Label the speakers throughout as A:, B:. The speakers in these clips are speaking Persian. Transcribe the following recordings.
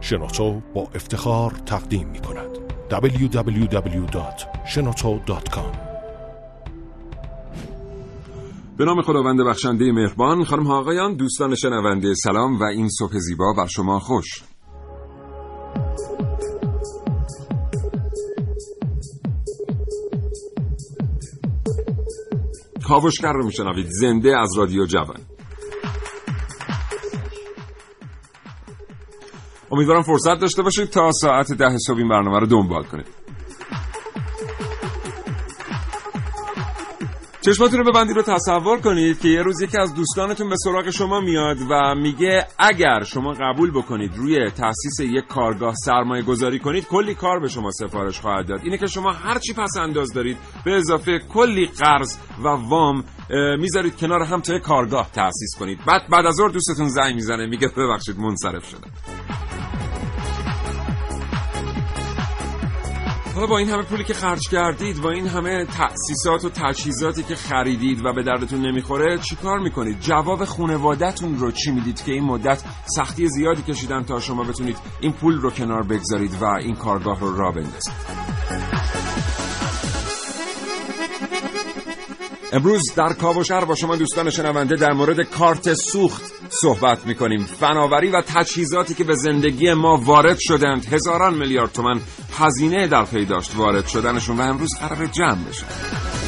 A: شنوتو با افتخار تقدیم می کند. www.shenoto.com
B: به نام خداوند بخشنده مهربان خانم ها آقایان دوستان شنونده سلام و این صبح زیبا بر شما خوش. کاوشگر رو میشنوید. زنده از رادیو جوان. امیدوارم فرصت داشته باشید تا ساعت ده صبح این برنامه رو دنبال کنید. چشماتون رو ببندید رو تصور کنید که یه روز یکی از دوستانتون به سراغ شما میاد و میگه اگر شما قبول بکنید روی تاسیس یک کارگاه سرمایه گذاری کنید کلی کار به شما سفارش خواهد داد. اینه که شما هرچی پس انداز دارید به اضافه کلی قرض و وام می‌ذارید کنار هم تا کارگاه تاسیس کنید. بعد بعد از ظهر دوستتون زنگ می‌زنه میگه ببخشید منصرف شده حالا با این همه پولی که خرج کردید با این همه تأسیسات و تجهیزاتی که خریدید و به دردتون نمی‌خوره چیکار می‌کنید؟ جواب خونوادتون رو چی می‌دید که این مدت سختی زیادی کشیدن تا شما بتونید این پول رو کنار بگذارید و این کارگاه رو را بندازید؟ امروز در کاوشر با شما دوستان شنونده در مورد کارت سوخت صحبت می‌کنیم. فناوری و تجهیزاتی که به زندگی ما وارد شدند هزاران میلیارد تومن هزینه در پی داشت وارد شدنشون و امروز قرار جمع بشن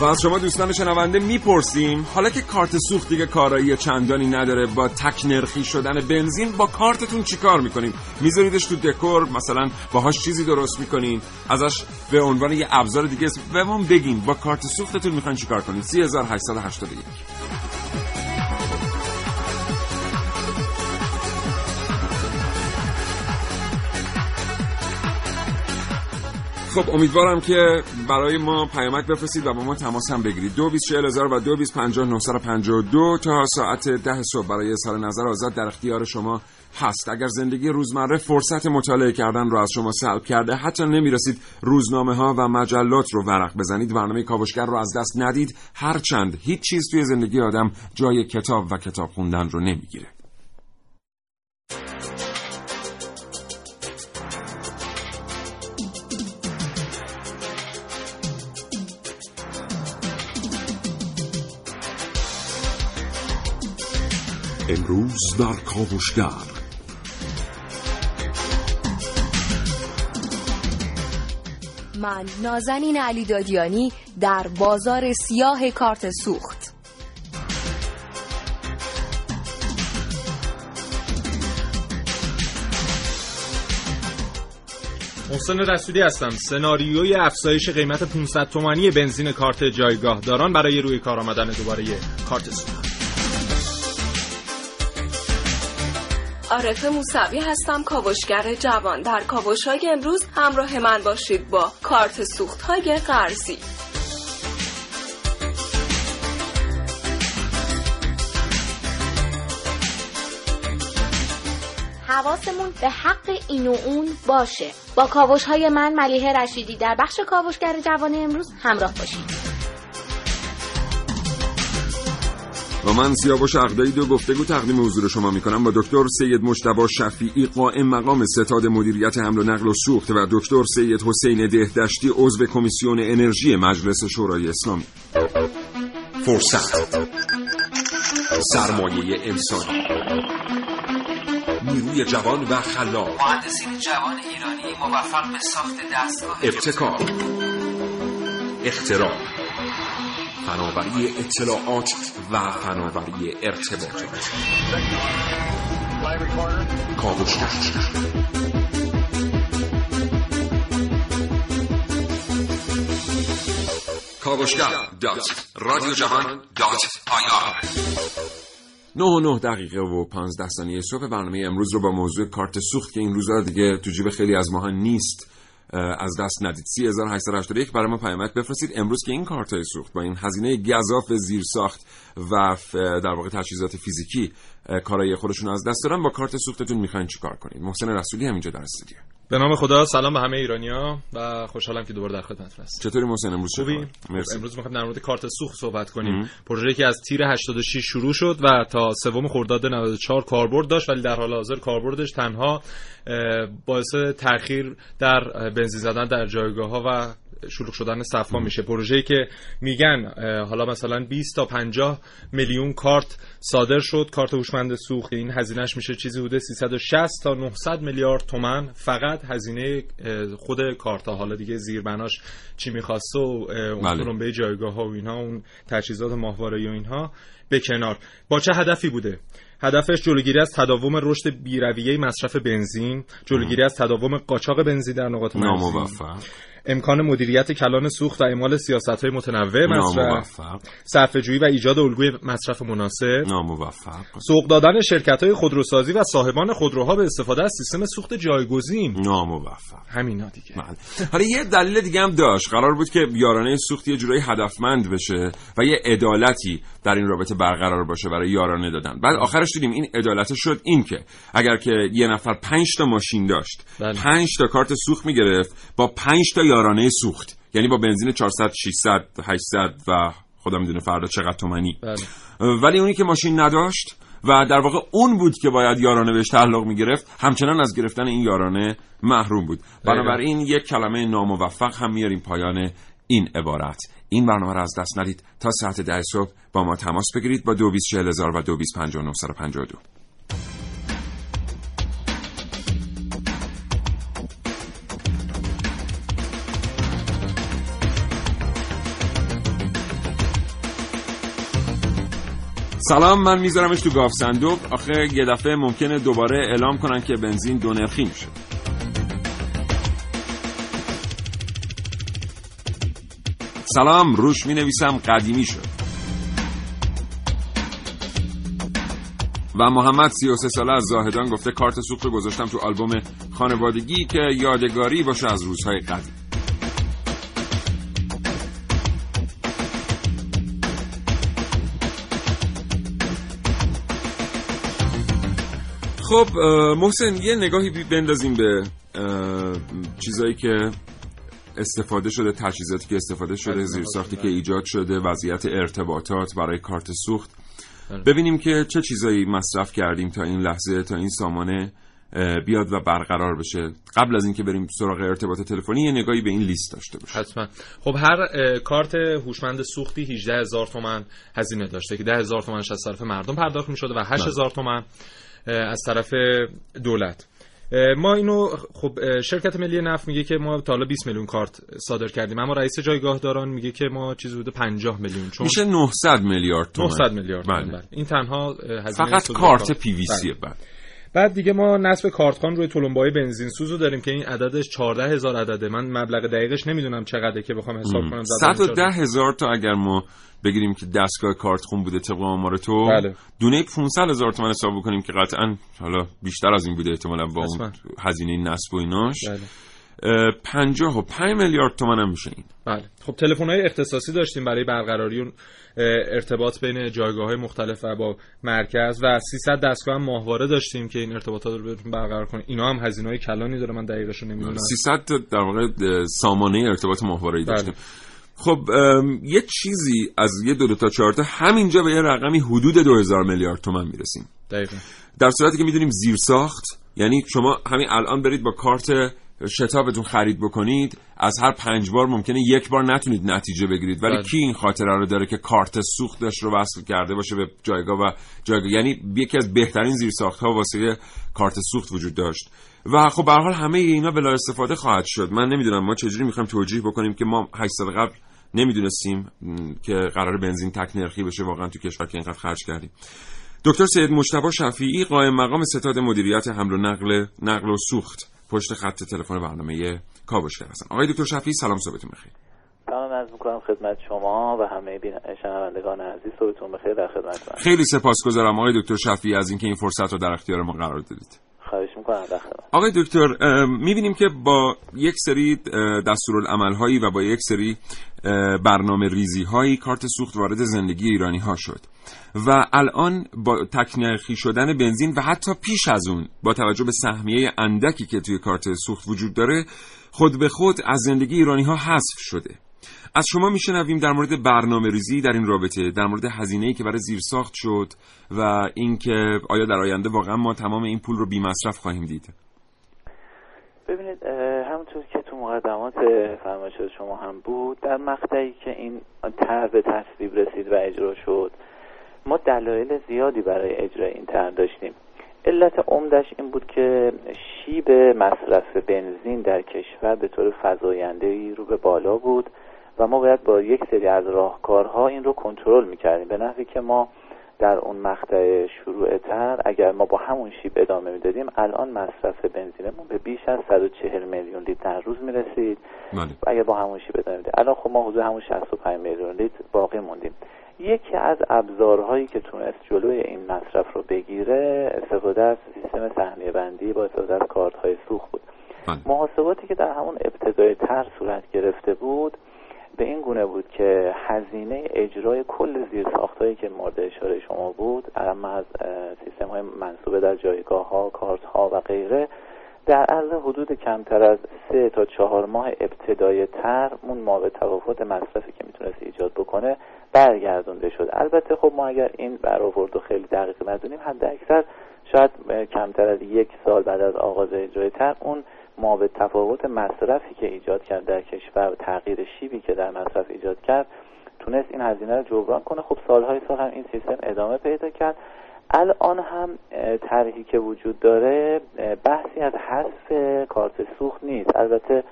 B: و از شما دوستان شنونده می‌پرسیم حالا که کارت سوخت دیگه کارایی چندانی نداره با تک نرخی شدن بنزین با کارتتون چیکار می‌کنین میذاریدش تو دکور مثلا باهاش چیزی درست می‌کنین ازش به عنوان یه ابزار دیگه به ما بگین با کارت سوختتون می‌خواین چیکار کنین؟ 3881 خب امیدوارم که برای ما پیامک بفرستید و با ما تماس هم بگیرید. دو و دو دو تا ساعت ده صبح برای اظهار نظر آزاد در اختیار شما هست. اگر زندگی روزمره فرصت مطالعه کردن رو از شما سلب کرده حتی نمی‌رسید روزنامه ها و مجلات رو ورق بزنید برنامه کاوشگر رو از دست ندید هرچند هیچ چیز توی زندگی آدم جای کتاب و کتاب خوندن رو نمی‌گیره.
A: امروز در کاوشگر.
C: من نازنین علی دادیانی در بازار سیاه کارت سوخت.
D: محسن رسولی هستم. سناریوی افزایش قیمت 500 تومانی بنزین کارت جایگاه داران برای روی کار آمدن دوباره کارت سوخت.
C: عارف موسوی هستم کاوشگر جوان. در کاوش های امروز همراه من باشید با کارت سوخت های قرضی.
E: حواسمون به حق این و اون باشه. با کاوش های من ملیه رشیدی در بخش کاوشگر جوان امروز همراه باشید.
B: و من سیاوش عقدایی دو گفتگو تقدیم حضور شما می کنم با دکتر سید مجتبی شفیعی قائم مقام ستاد مدیریت حمل و نقل و سوخت و دکتر سید حسین دهدشتی عضو کمیسیون انرژی مجلس شورای اسلامی.
A: فرصت. سرمایه انسانی. نیروی جوان و خلاق.
F: مهندسین جوان ایرانی موفق به ساخت دستگاه
A: ابتکار. اختراع. فناوری اطلاعات و فناوری ارتباطات کاوشگر دات رادیو جوان دات
B: نه و نه دقیقه و پانزده ثانیه صبح برنامه امروز رو با موضوع کارت سوخت که این روزها دیگه تو جیب خیلی از ماها نیست. از دست ندید. 3881 برای ما پیامک بفرستید. امروز که این کارت سوخت با این هزینه گذاف زیر ساخت و در واقع تجهیزات فیزیکی کارای خودشون از دست دارن با کارت سوختتون می‌خواین چیکار کنید محسن رسولی همینجا در استودیو.
D: به نام خدا سلام به همه ایرانیا و خوشحالم که دوباره در خدمتتون هستم.
B: چطوری محسن؟ امروز
D: خوبی؟ مرسی. امروز می‌خوایم در مورد کارت سوخت صحبت کنیم. پروژه‌ای که از تیر 86 شروع شد و تا سوم خرداد 94 کاربرد داشت ولی در حال حاضر کاربردش تنها باعث تاخیر در بنزین زدن در جایگاه ها و شلوغ شدن صفها میشه. پروژه‌ای که میگن حالا مثلا 20 تا 50 میلیون کارت صادر شد کارت هوشمند سوخت. این هزینهش میشه چیزی حدود 360 تا 900 میلیارد تومن فقط هزینه خود کارت ها حالا دیگه زیربناش چی می‌خواسته و اون بله. جایگاه ها و اینها اون تجهیزات ماهواره و اینها به کنار. با چه هدفی بوده؟ هدفش جلوگیری از تداوم رشد بیرویه مصرف بنزین جلوگیری از تداوم قاچاق بنزین در نقاط مرزی امکان مدیریت کلان سوخت و اعمال سیاست های متنوع مصرف صرفه جویی و ایجاد الگوی مصرف مناسب
B: ناموفق.
D: سوق دادن شرکت های خودروسازی و صاحبان خودروها به استفاده از سیستم سوخت جایگزین.
B: ناموفق.
D: همینا دیگه.
B: بله. حالا یه دلیل دیگه هم داشت. قرار بود که یارانه سوخت یه جورایی هدفمند بشه و یه عدالتی در این رابطه برقرار باشه برای یارانه دادن. بعد آخرش دیدیم این عدالت شد این که اگر که یه نفر 5 تا ماشین داشت 5 بله. تا کارت سوخت می‌گرفت با 5 تا یارانه سوخت. یعنی با بنزین 400 600 800 و خدا می‌دونه فردا چقدر تومنی بله. ولی اونی که ماشین نداشت و در واقع اون بود که باید یارانه بهش تعلق می‌گرفت همچنان از گرفتن این یارانه محروم بود. بنابراین یک کلمه ناموفق هم میاریم پایان این عبارت. این برنامه را از دست ندید. تا ساعت ده صبح با ما تماس بگیرید با دو و دو. سلام من میذارمش تو گاف صندوق. آخه یه دفعه ممکنه دوباره اعلام کنن که بنزین دو نرخی میشه. سلام روش می نویسم قدیمی شد. و محمد 33 ساله از زاهدان گفته کارت سوخت رو گذاشتم تو آلبوم خانوادگی که یادگاری باشه از روزهای قدیم. خب محسن یه نگاهی بندازیم به چیزایی که استفاده شده تجهیزاتی که استفاده شده زیرساختی که ایجاد شده وضعیت ارتباطات برای کارت سوخت. بله. ببینیم که چه چیزایی مصرف کردیم تا این لحظه تا این سامانه بیاد و برقرار بشه. قبل از اینکه بریم سراغ ارتباط تلفنی یه نگاهی به این لیست داشته باشه
D: حتما. خب هر کارت هوشمند سوختی 18 هزار تومن هزینه داشته که 10 هزار تومنش از طرف مردم پرداخت می شده و 8 هزار تومن از طرف دولت. ما اینو خب شرکت ملی نفت میگه که ما تا حالا 20 میلیون کارت صادر کردیم اما رئیس جایگاه داران میگه که ما چیزی بوده 50 میلیون
B: چون میشه 900 میلیارد تومان.
D: 900 میلیارد بله. بله. این تنها
B: فقط کارت پی وی سی بعد
D: بعد دیگه ما نصب کارتخان روی تلمبای بنزین سوزو داریم که این عددش 14 هزار عدده. من مبلغ دقیقش نمی‌دونم چقدره که بخوام حساب کنم.
B: 110 هزار تا اگر ما بگیریم که دستگاه کارتخون بوده طبق آمار تو.
D: بله.
B: دونه 500 هزار تومان حساب بکنیم که قطعا حالا بیشتر از این بوده احتمالا با اون هزینه نصب و ایناش. بله. پنجاه و پنج میلیارد تومن هم میشه این.
D: بله. خب تلفن های اختصاصی داشتیم برای برقراری ارتباط بین جایگاه های مختلف و با مرکز و 300 دستگاه هم ماهواره داشتیم که این ارتباطات رو بهتون برقرار کنیم. اینا هم هزینه های کلانی داره من دقیقش رو نمی‌دونم
B: 300 در واقع سامانه ارتباط ماهواره ای داشتیم. بله. خب یه چیزی از یه دو, دو تا چهار تا همینجا به یه رقمی حدود 2000 میلیارد تومن می‌رسیم.
D: دقیقا.
B: در صورتی که می‌دونیم زیر ساخت یعنی شما همین الان برید با کارت شتابتون خرید بکنید از هر پنج بار ممکنه یک بار نتونید نتیجه بگیرید. ولی بله. کی این خاطره رو داره که کارت سوختش رو وصل کرده باشه به جایگاه و جایگاه؟ یعنی یکی از بهترین زیرساخت ها واسه کارت سوخت وجود داشت. و خب به حال همه اینا بلا استفاده خواهد شد. من نمی‌دونم ما چجوری می‌خوایم توجیه بکنیم که ما 8 سال قبل نمی‌دونستیم که قرار بنزین تک نرخی بشه واقعا تو کشور که اینقدر خرج کردیم. دکتر سید مجتبی شفیعی قائم مقام ستاد مدیریت حمل و نقل نقل و سوخت پشت خط تلفن برنامه کاوشگر هستن آقای دکتر شفیعی سلام صبحتون بخیر.
G: سلام عرض می‌کنم خدمت شما و همه شنوندگان عزیز صبحتون بخیر در خدمت
B: خیلی سپاسگزارم آقای دکتر شفیعی از اینکه این فرصت رو در اختیار ما قرار دادید.
G: خواهش می‌کنم
B: آقای دکتر می‌بینیم که با یک سری دستورالعمل هایی و با یک سری برنامه ریزی هایی کارت سوخت وارد زندگی ایرانی ها شد و الان با تکنرخی شدن بنزین و حتی پیش از اون با توجه به سهمیه اندکی که توی کارت سوخت وجود داره خود به خود از زندگی ایرانی ها حذف شده. از شما میشنویم در مورد برنامه ریزی در این رابطه در مورد هزینه‌ای که برای زیرساخت شد و اینکه آیا در آینده واقعا ما تمام این پول رو بی مصرف خواهیم دید.
G: ببینید همونطور که تو مقدمات فرمایش شما هم بود در مقطعی که این طرح به تصویب رسید و اجرا شد ما دلایل زیادی برای اجرای این طرح داشتیم. علت عمدش این بود که شیب مصرف بنزین در کشور به طور فزاینده رو به بالا بود. و ما باید با یک سری از راهکارها این رو کنترل می‌کردیم به نحوی که ما در اون مقطع شروع تر اگر ما با همون شیب ادامه می‌دادیم الان مصرف بنزینمون به بیش از 140 میلیون لیتر در روز می‌رسید
B: بله.
G: و اگر با همون شیب ادامه می‌دادیم الان خب ما حدود همون 65 میلیون لیتر باقی موندیم یکی از ابزارهایی که تونست جلوی این مصرف رو بگیره استفاده از سیستم سهمیه بندی با استفاده از کارت های سوخت بود
B: بله.
G: محاسباتی که در همون ابتدای تر صورت گرفته بود به این گونه بود که هزینه اجرای کل زیر هایی که مورد اشاره شما بود اما از سیستم های منصوبه در جایگاه ها کارت ها و غیره در عرض حدود کمتر از سه تا چهار ماه ابتدای تر اون ما به تفاوت مصرفی که می‌تونست ایجاد بکنه برگردونده شد. البته خب ما اگر این برآورد و خیلی دقیق ندونیم حد اکثر شاید کمتر از یک سال بعد از آغاز اجرای تر اون ما به تفاوت مصرفی که ایجاد کرد در کشور و تغییر شیبی که در مصرف ایجاد کرد تونست این هزینه رو جبران کنه. خب سالهای سال هم این سیستم ادامه پیدا کرد. الان هم طرحی که وجود داره بحثی از حذف کارت سوخت نیست. البته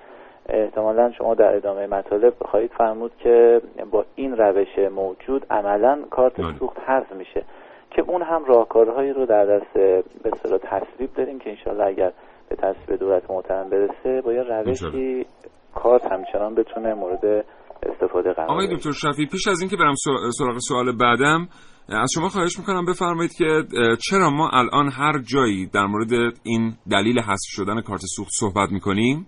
G: احتمالا شما در ادامه مطالب خواهید فرمود که با این روش موجود عملا کارت سوخت حذف میشه. که اون هم راهکارهایی رو در دست به اصطلاح تصویب داریم که انشالله اگر به تصویب دولت محترم برسه با یه روشی کارت همچنان بتونه مورد استفاده قرار
B: آقای دکتر شفی پیش از اینکه برم سراغ سوال بعدم از شما خواهش می‌کنم بفرمایید که چرا ما الان هر جایی در مورد این دلیل حذف شدن کارت سوخت صحبت می‌کنیم؟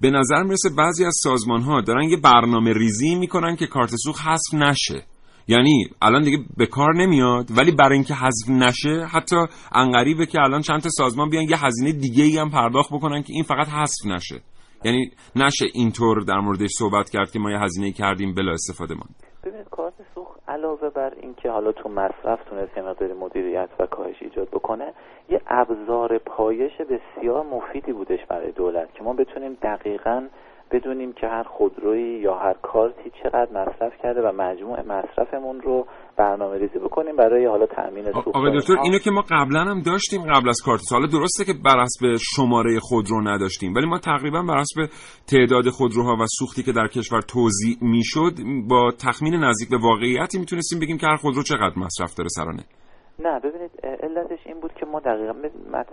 B: به نظر می‌رسه بعضی از سازمان ها دارن یه برنامه ریزی می‌کنن که کارت سوخت حذف نشه. یعنی الان دیگه به کار نمیاد ولی برای اینکه حذف نشه حتی انقریبه که الان چند تا سازمان بیان یه هزینه دیگه ای هم پرداخت بکنن که این فقط حذف نشه. یعنی نشه اینطور در موردش صحبت کرد که ما یه هزینه کردیم بلا استفاده ماند.
G: ببینید کارت سوخت علاوه بر اینکه حالا تو مصرف تونست یه مقدار مدیریت و کاهش ایجاد بکنه یه ابزار پایش بسیار مفیدی بودش برای دولت که ما بتونیم دقیقاً بدونیم که هر خودرویی یا هر کارتی چقدر مصرف کرده و مجموع مصرفمون رو برنامه ریزی بکنیم برای حالا تامین سوخت
B: آقای دکتر اینو که ما قبلا هم داشتیم قبل از کارت. حالا درسته که بر حسب شماره خودرو نداشتیم ولی ما تقریبا بر حسب تعداد خودروها و سوختی که در کشور توزیع می‌شد با تخمین نزدیک به واقعیتی می‌تونستیم بگیم که هر خودرو چقدر مصرف داره سرانه.
G: نه ببینید علتش این بود که ما دقیقا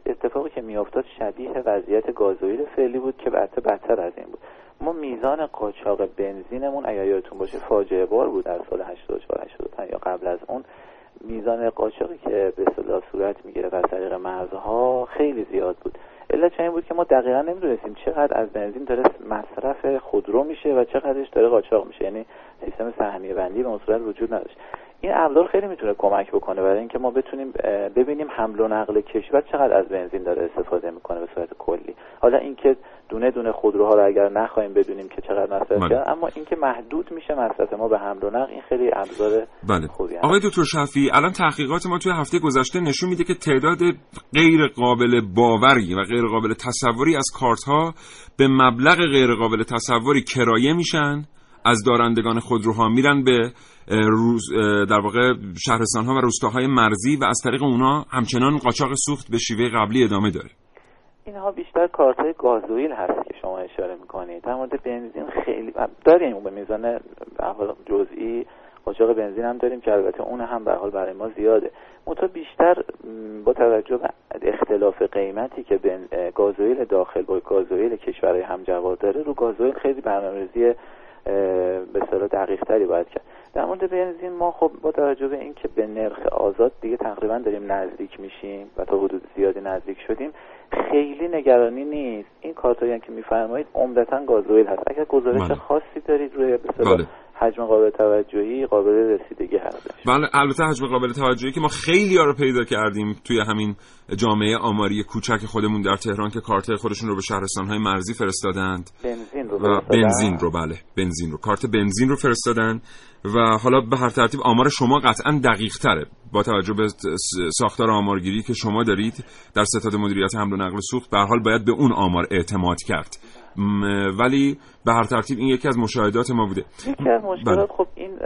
G: اتفاقی که میافتاد شبیه وضعیت گازوئیل فعلی بود که بعد بدتر از این بود. ما میزان قاچاق بنزینمون اگر یادتون باشه فاجعه بار بود در سال 84 85 یا قبل از اون. میزان قاچاقی که به اصطلاح صورت می‌گیره از طریق مرزها خیلی زیاد بود. علت این بود که ما دقیقا نمی‌دونستیم چقدر از بنزین داره مصرف خودرو میشه و چقدرش داره قاچاق میشه. یعنی سیستم سهمیه بندی به صورت وجود نداشت. این ابزار خیلی می‌تونه کمک بکنه برای اینکه ما بتونیم ببینیم حمل و نقل کشور چقدر از بنزین داره استفاده می‌کنه به صورت کلی حالا اینکه دونه دونه خودروها رو اگر نخواهیم بدونیم که چقدر مصرف
B: بله.
G: کرد اما اینکه محدود میشه مصرف ما به حمل و نقل این خیلی ابزار
B: بله.
G: خوبی
B: آقای دکتر شفی الان تحقیقات ما توی هفته گذشته نشون میده که تعداد غیر قابل باوری و غیر قابل تصوری از کارت ها به مبلغ غیر قابل تصوری کرایه میشن از دارندگان خودروها میرن به روز در واقع شهرستان ها و روستاهای مرزی و از طریق اونا همچنان قاچاق سوخت به شیوه قبلی ادامه داره.
G: اینها بیشتر کارت های گازوئیل هست که شما اشاره می‌کنید. در مورد بنزین خیلی داریم به میزان جزئی قاچاق بنزین هم داریم که البته اون هم به حال برای ما زیاده. منتها بیشتر با توجه به اختلاف قیمتی که بین گازوئیل داخل با گازوئیل کشورهای همجوار داره رو گازوئیل خیلی برنامه‌ریزی به اصطلاح دقیق تری باید کرد در مورد بنزین ما خب با توجه به اینکه به نرخ آزاد دیگه تقریبا داریم نزدیک میشیم و تا حدود زیادی نزدیک شدیم خیلی نگرانی نیست این کارتایی که میفرمایید عمدتا گازوئیل هست اگر گزارش
B: بله.
G: خاصی دارید روی به. حجم قابل توجهی قابل رسیدگی هستش
B: بله البته حجم قابل توجهی که ما خیلی ها رو پیدا کردیم توی همین جامعه آماری کوچک خودمون در تهران که کارت خودشون رو به شهرستان های مرزی فرستادند.
G: بنزین رو
B: و. بنزین رو بله بنزین رو. کارت بنزین رو فرستادن. و حالا به هر ترتیب آمار شما قطعا دقیق تره. با توجه به ساختار آمارگیری که شما دارید در ستاد مدیریت حمل و نقل سوخت به حال باید به اون آمار اعتماد کرد. م، ولی به هر ترتیب این یکی از مشاهدات ما بوده.
G: یکی از مشکلات
B: بله.
G: خب این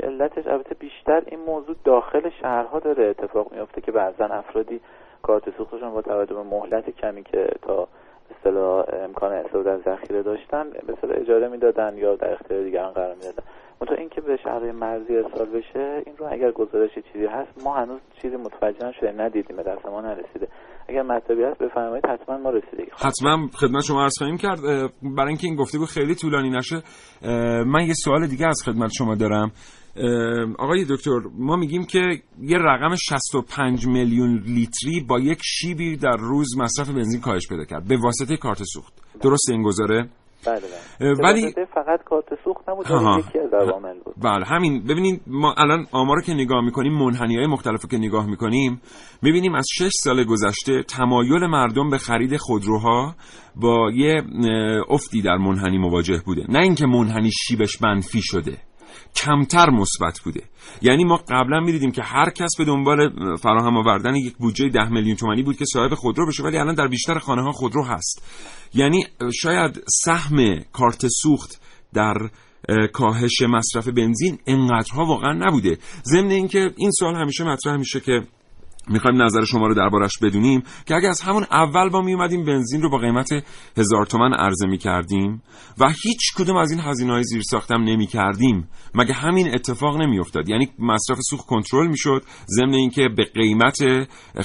G: علتش البته بیشتر این موضوع داخل شهرها داره اتفاق میفته که بعضا افرادی کارت سوختشون با توجه به مهلت کمی که تا اصطلاح امکان استفاده از ذخیره داشتن اصطلاح اجاره می‌دادن یا در اختیار دیگران قرار می‌دادن. منتها اینکه به شهرهای مرزی ارسال بشه این رو اگر گزارش چیزی هست ما هنوز چیزی متوجه نشده ندیدیم به دست ما نرسیده. اگر مطلبی هست بفرمایید حتما ما رسیدگی
B: حتما خدمت شما عرض خواهیم کرد. برای اینکه این گفتگو خیلی طولانی نشه من یه سوال دیگه از خدمت شما دارم. آقای دکتر ما میگیم که یه رقم 65 میلیون لیتری با یک شیبی در روز مصرف بنزین کاهش پیدا کرد. به واسطه کارت سوخت. درست این گذاره
G: بله بله.
B: ولی-
G: فقط کارت سوخت نبود یکی از عوامل بود.
B: بله همین. ببینید ما الان آمار رو که نگاه می‌کنیم منحنی های مختلف رو که نگاه می‌کنیم می‌بینیم از شش سال گذشته تمایل مردم به خرید خودروها با یه افتی در منحنی مواجه بوده. نه اینکه منحنی شیبش منفی شده. کمتر مثبت بوده. یعنی ما قبلا می‌دیدیم که هر کس به دنبال اه، فراهم آوردن یک بودجه ده میلیون تومانی بود که صاحب خودرو بشه ولی الان در بیشتر خانه ها خودرو هست. یعنی شاید سهم کارت سوخت در اه، کاهش مصرف بنزین انقدرها واقعا نبوده. ضمن اینکه این سوال همیشه مطرح میشه که می‌خوایم نظر شما رو دربارش بدونیم که اگه از همون اول با میومدیم بنزین رو با قیمت هزار تومن عرضه می‌کردیم و هیچ کدوم از این هزینه های زیر ساختم نمی کردیم مگه همین اتفاق نمیافتاد؟ یعنی مصرف سوخت کنترل می‌شد ضمن اینکه به قیمت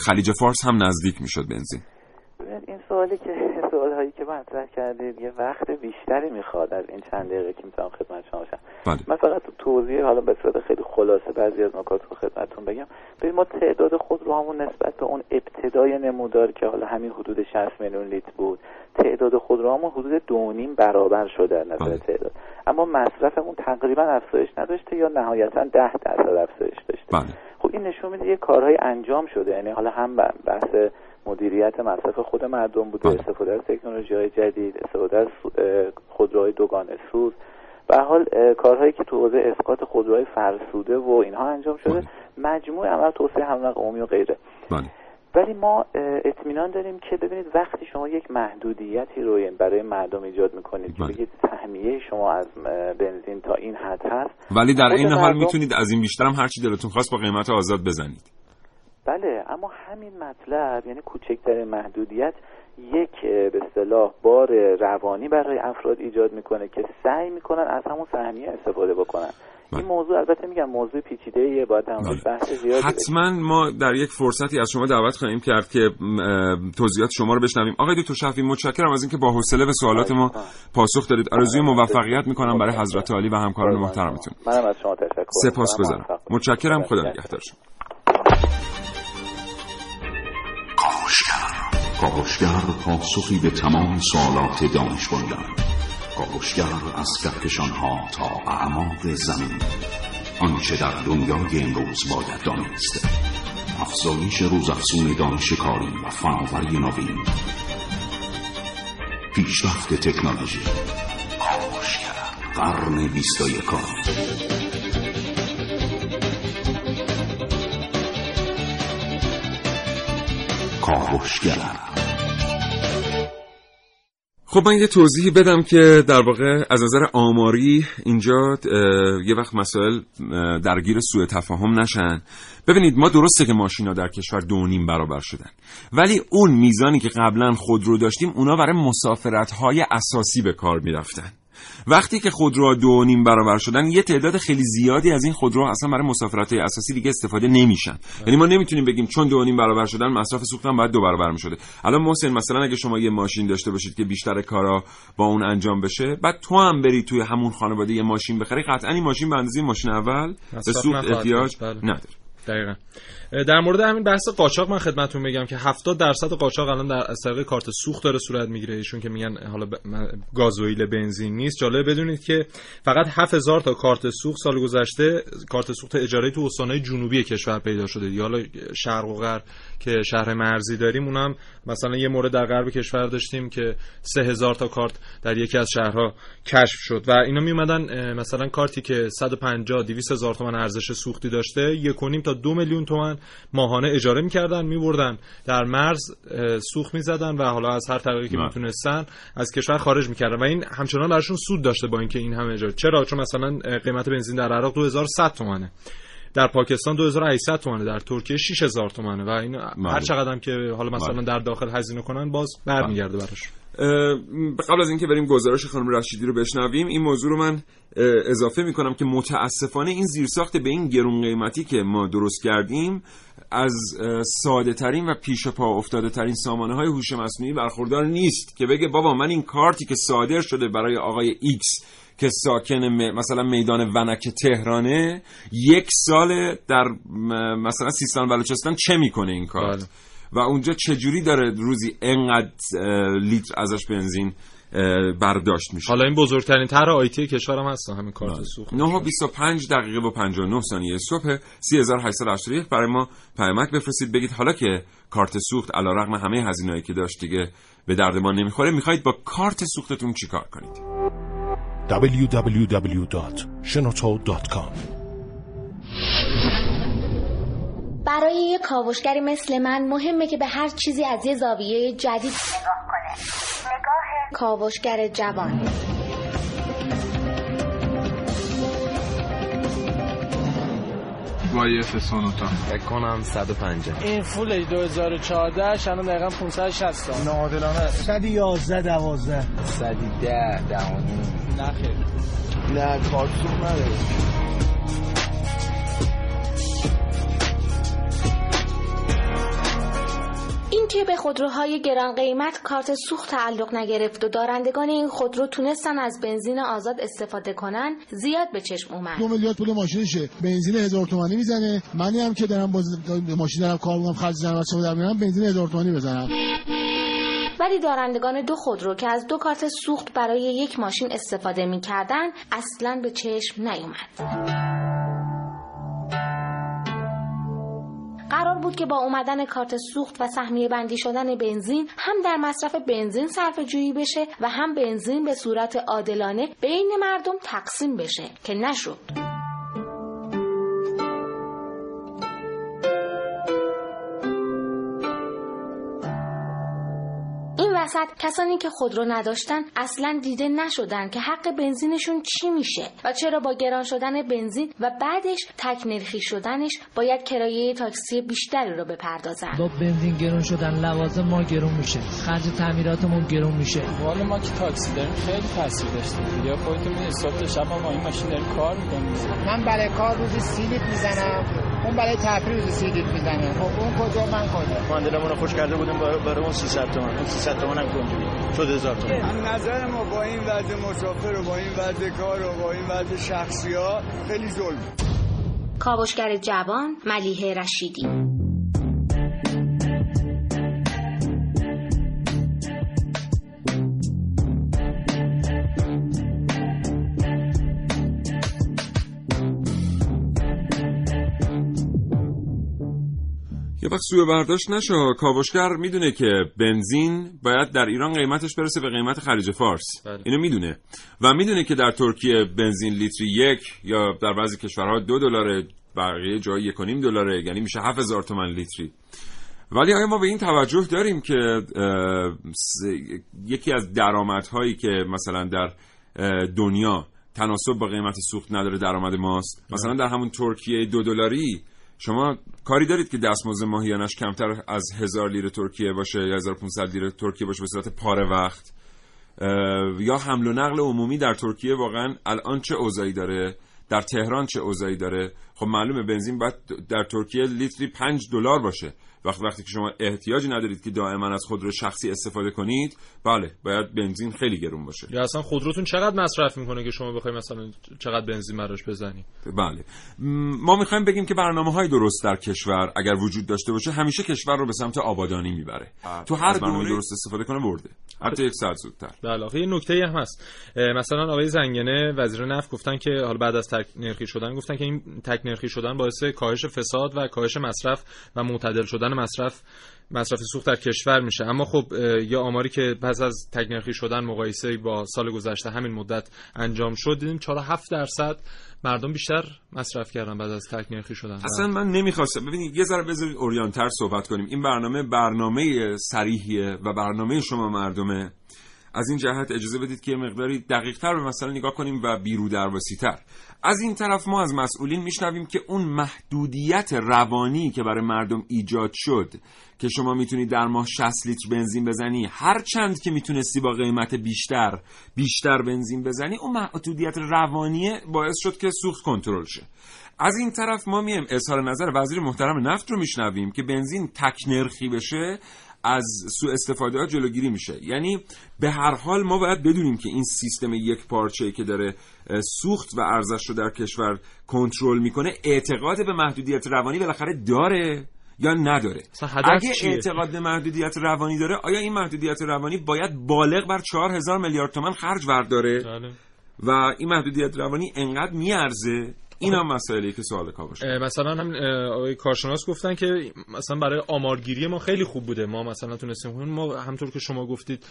B: خلیج فارس هم نزدیک می‌شد بنزین.
G: این سوالی که سوال هایی که مطرح کردید یه وقت بیشتری می‌خواد از این چند دقیقه که می‌تونم خدمت شما باشم.
B: بله.
G: من فقط توضیح حالا به صورت خیلی خلاصه بعضی از نکات رو خدمتتون بگم. ببین ما تعداد خودروهامون نسبت به اون ابتدای نمودار که حالا همین حدود 60 میلیون لیتر بود تعداد خودروهامون حدود دو نیم برابر شده از نظر
B: بله.
G: تعداد. اما مصرفمون تقریبا افزایش نداشته یا نهایتا 10 درصد افزایش داشته.
B: بله.
G: خب این نشون میده یه کارهای انجام شده. یعنی حالا هم بحث مدیریت مصرف خود مردم بوده
B: بله.
G: استفاده از تکنولوژی های جدید استفاده از خودروهای دوگانه سوز به حال کارهایی که تو حوزه اسقاط خودروهای فرسوده و اینها انجام شده
B: بله.
G: مجموع عمل توسعه حمل عمومی و غیره
B: بله
G: ولی ما اطمینان داریم که ببینید وقتی شما یک محدودیتی رو یعنی برای مردم ایجاد می‌کنید که
B: بله.
G: بگید سهمیه شما از بنزین تا این حد هست
B: ولی در این حال
G: مردم-
B: می‌تونید از این بیشتر هم هرچی دلتون خواست با قیمت آزاد بزنید
G: بله اما همین مطلب یعنی کوچکترین محدودیت یک به اصطلاح بار روانی برای افراد ایجاد می‌کنه که سعی می‌کنن از همون سهمیه استفاده بکنن
B: بله.
G: این موضوع البته میگم موضوع پیچیده ایه باید موردش
B: بله.
G: بحث زیادی بشه.
B: حتما ما در یک فرصتی از شما دعوت خواهیم کرد که توضیحات شما رو بشنویم آقای دکتر شفی متشکرم از اینکه با حوصله به سوالات ما پاسخ دارید آرزوی موفقیت می‌کنم برای حضرت عالی و همکاران محترمتون
G: منم از شما تشکر
B: سپاس
G: می‌کنم.
B: گذارم
G: موفق باشید.
B: متشکرم خدا
G: خدا
B: نگهدار شما
H: کاوشگر پاسخی به تمام سوالات دانش بندان کاوشگر از کهکشانها تا اعماق زمین. آنچه در دنیای امروز باید دانست. افزایش روزافزون دانش کاری و فناوری نوین. پیشرفت تکنولوژی. کاوشگر. قرن بیست و کاوشگر
B: خب من یه توضیحی بدم که در واقع از نظر آماری اینجا یه وقت مسائل درگیر سوء تفاهم نشن. ببینید ما درسته که ماشینا در کشور دو نیم برابر شدن. ولی اون میزانی که قبلا خودرو داشتیم اونا برای مسافرت های اساسی به کار می‌رفتن. وقتی که خودروها دو نیم برابر شدن یه تعداد خیلی زیادی از این خودروها اصلا برای مسافرت های اساسی دیگه استفاده نمیشن. یعنی ما نمی‌تونیم بگیم چون دو نیم برابر شدن مصرف سوخت هم باید دو برابر می‌شده. الان محسن مثلا اگه شما یه ماشین داشته باشید که بیشتر کارا با اون انجام بشه بعد تو هم بری توی همون خانواده یه ماشین بخری قطعا این ماشین به اندازه ماشین اول به سوخت احتیاج
D: بله.
B: نداره.
D: دقیقا. در مورد همین بحث قاچاق من خدمتتون بگم که 70 درصد قاچاق الان در از طریق کارت سوخت داره صورت می‌گیره. ایشون که میگن حالا ب... گازوئیل بنزین نیست. جالب بدونید که فقط 7000 تا کارت سوخت سال گذشته کارت سوخت اجاره تو استانهای جنوبی کشور پیدا شده یا حالا شرق و غرب که شهر مرزی داریم اونم مثلا یه مورد در غرب کشور داشتیم که 3000 تا کارت در یکی از شهرها کشف شد و اینا می اومدن مثلا کارتی که 150 200 هزار تومان ارزش سوختی داشته یک و نیم تا دو میلیون تومان ماهانه اجاره می‌کردن میبردن. در مرز سوخت می‌زدن و حالا از هر طریقی که
B: بله.
D: می‌تونستن از کشور خارج می‌کردن. و این همچنان براشون سود داشته با اینکه این همه اجاره. چرا؟ چون مثلا قیمت بنزین در عراق 2100 تومانه. در پاکستان 2800 تومانه. در ترکیه 6000 تومانه. و این هر چقدر هم که حالا مثلا
B: بله.
D: در داخل هزینه کنن باز برمیگرده براش.
B: اه، قبل از اینکه بریم گزارش خانم رشیدی رو بشنویم این موضوع رو من اضافه می‌کنم که متاسفانه این زیرساخت به این گرون قیمتی که ما درست کردیم از ساده ترین و پیش پا افتاده ترین سامانه های هوش مصنوعی برخوردار نیست که بگه بابا من این کارتی که صادر شده برای آقای X که ساکن مثلا میدان ونک تهرانه یک سال در مثلا سیستان بلوچستان چه می‌کنه این کارت
D: بله.
B: و اونجا چجوری داره روزی انقدر لیتر ازش بنزین برداشت میشه؟
D: حالا این بزرگترین طرح آیتی کشور هم هستن همین کارت
B: بله.
D: سوخت.
B: 9 و 25 دقیقه و 59 ثانیه صبح 3881 برای ما پیامک بفرستید. بگید حالا که کارت سوخت علی رغم همه هزینه‌ای که داشت دیگه به درد ما نمی‌خوره می‌خواید با کارت سوختتون چیکار کنید؟
I: www.shenoto.com
E: برای یه کاوشگری مثل من مهمه که به هر چیزی از یه زاویه جدید نگاه کنه. نگاه کاوشگر جوان.
J: وای اف سونوتا
K: فکر کنم 150
L: این فول 2014 الان دقیقا 560 تا.
J: ناعادلانه
L: 111 12
K: 110 دهانی
L: نه خیر.
J: نه کارت سوخت نداره.
E: که به خودروهای گران قیمت کارت سوخت تعلق نگرفت و دارندگان این خودرو تونستن از بنزین آزاد استفاده کنن زیاد به چشم اومد.
M: دو میلیارد پول ماشینشه. بنزین هزار تومانی می‌زنه. منی هم که دارم باز ماشین دارم کار می‌کنم خرج زنم واسه در میارم بنزین هزار تومانی بزنم.
E: ولی دارندگان دو خودرو که از دو کارت سوخت برای یک ماشین استفاده می‌کردن اصلا به چشم نیومد. قرار بود که با اومدن کارت سوخت و سهمیه بندی شدن بنزین هم در مصرف بنزین صرفه جویی بشه و هم بنزین به صورت عادلانه بین مردم تقسیم بشه که نشد. وسط کسانی که خودرو نداشتن اصلا دیده نشدن که حق بنزینشون چی میشه و چرا با گران شدن بنزین و بعدش تک نرخی شدنش باید کرایه تاکسی بیشتری رو بپردازن.
L: با بنزین گرون شدن لوازم ما گرون میشه. خرج تعمیراتمون گرون میشه.
N: والا ما که تاکسی داریم خیلی تاثیر داشته. دیگه خودتون می‌دونید صبح تا شب ما با این ماشین داریم کار می‌کنیم.
O: من برای کار روزی سی می‌زنم اون برای تفریح روزی سی لیتر می‌زنه. خب اون کجا من کجا؟
P: ما دلمون رو خوش کرده بودیم برای برای اون 300 تومن. اون 300 تومن هم کنجوری شد هزار تومن
Q: نظر ما با این وضع مسافر و با این وضع کار و با این وضع شخصی ها خیلی ظلم.
E: کاوشگر جوان ملیحه رشیدی.
B: یه وقت سوء برداشت نشو کاوشگر می‌دونه که بنزین باید در ایران قیمتش برسه به قیمت خلیج فارس.
D: بله.
B: اینو می‌دونه. و می‌دونه که در ترکیه بنزین لیتری یک یا در بعضی کشورها دو دلار بقیه جای یک و نیم دلاره یعنی میشه هفت هزار تومن لیتری. ولی آیا ما به این توجه داریم که یکی از درآمدهایی که مثلا در دنیا تناسب با قیمت سوخت نداره درآمد ماست؟ مثلا در همون ترکیه دو دلاری شما کاری دارید که دستمزد ماهیانش کمتر از هزار لیر ترکیه باشه یا 1500 لیر ترکیه باشه به صورت پاره وقت یا حمل و نقل عمومی در ترکیه واقعا الان چه اوضاعی داره؟ در تهران چه اوضاعی داره؟ خب معلومه بنزین باید در ترکیه لیتری 5 دلار باشه. وقتی وقتی که شما احتیاجی ندارید که دائما از خودرو شخصی استفاده کنید بله باید بنزین خیلی گرون باشه.
D: یا اصلا خودروتون چقدر مصرف می‌کنه که شما بخواید مثلا چقدر بنزین براش بزنی
B: بله. ما می‌خوایم بگیم که برنامه های درست در کشور اگر وجود داشته باشه همیشه کشور رو به سمت آبادانی می‌بره. تو هر برنامه درست استفاده کنه برده. حتی یک ساعت زودتر.
D: بله یه نکته هم هست. مثلا آقای زنگنه وزیر نفت گفتن که حالا بعد از تک نرخی شدن گفتن که این تک نرخی شدن باعث کاهش فساد و کاهش مصرف و معتدل شدن مصرف مصرف سوخت در کشور میشه. اما خب یه آماری که پس از تکنرخی شدن مقایسه با سال گذشته همین مدت انجام شد دیدیم 4 7 درصد مردم بیشتر مصرف کردن بعد از تکنرخی شدن.
B: اصلا من نمی‌خواستم. ببینید یه ذره بذارید اوریانتر صحبت کنیم. این برنامه برنامه صریحیه و برنامه شما مردمه. از این جهت اجازه بدید که مقداری دقیق تر به مسئله نگاه کنیم و بیرو درواسی تر از این طرف ما از مسئولین میشنویم که اون محدودیت روانی که برای مردم ایجاد شد که شما می‌تونید در ماه 60 لیتر بنزین بزنی هر چند که می‌تونستی با قیمت بیشتر بیشتر بنزین بزنی اون محدودیت روانی باعث شد که سوخت کنترل شه. از این طرف ما میم اظهار نظر وزیر محترم نفت رو میشنویم که بنزین تک نرخی بشه از سوء استفاده ها جلوگیری میشه. یعنی به هر حال ما باید بدونیم که این سیستم یک پارچه که داره سوخت و ارزش رو در کشور کنترل می‌کنه اعتقاد به محدودیت روانی بالاخره داره یا نداره؟ اگه اعتقاد به محدودیت روانی داره آیا این محدودیت روانی باید بالغ بر چهار هزار میلیارد تومن خرج برداره
D: بله.
B: و این محدودیت روانی انقدر میارزه این هم مسئله که سوال کاوش
D: مثلا هم آقای کارشناس گفتن که مثلا برای آمارگیری ما خیلی خوب بوده. ما مثلا تونستیم ما همطور که شما گفتید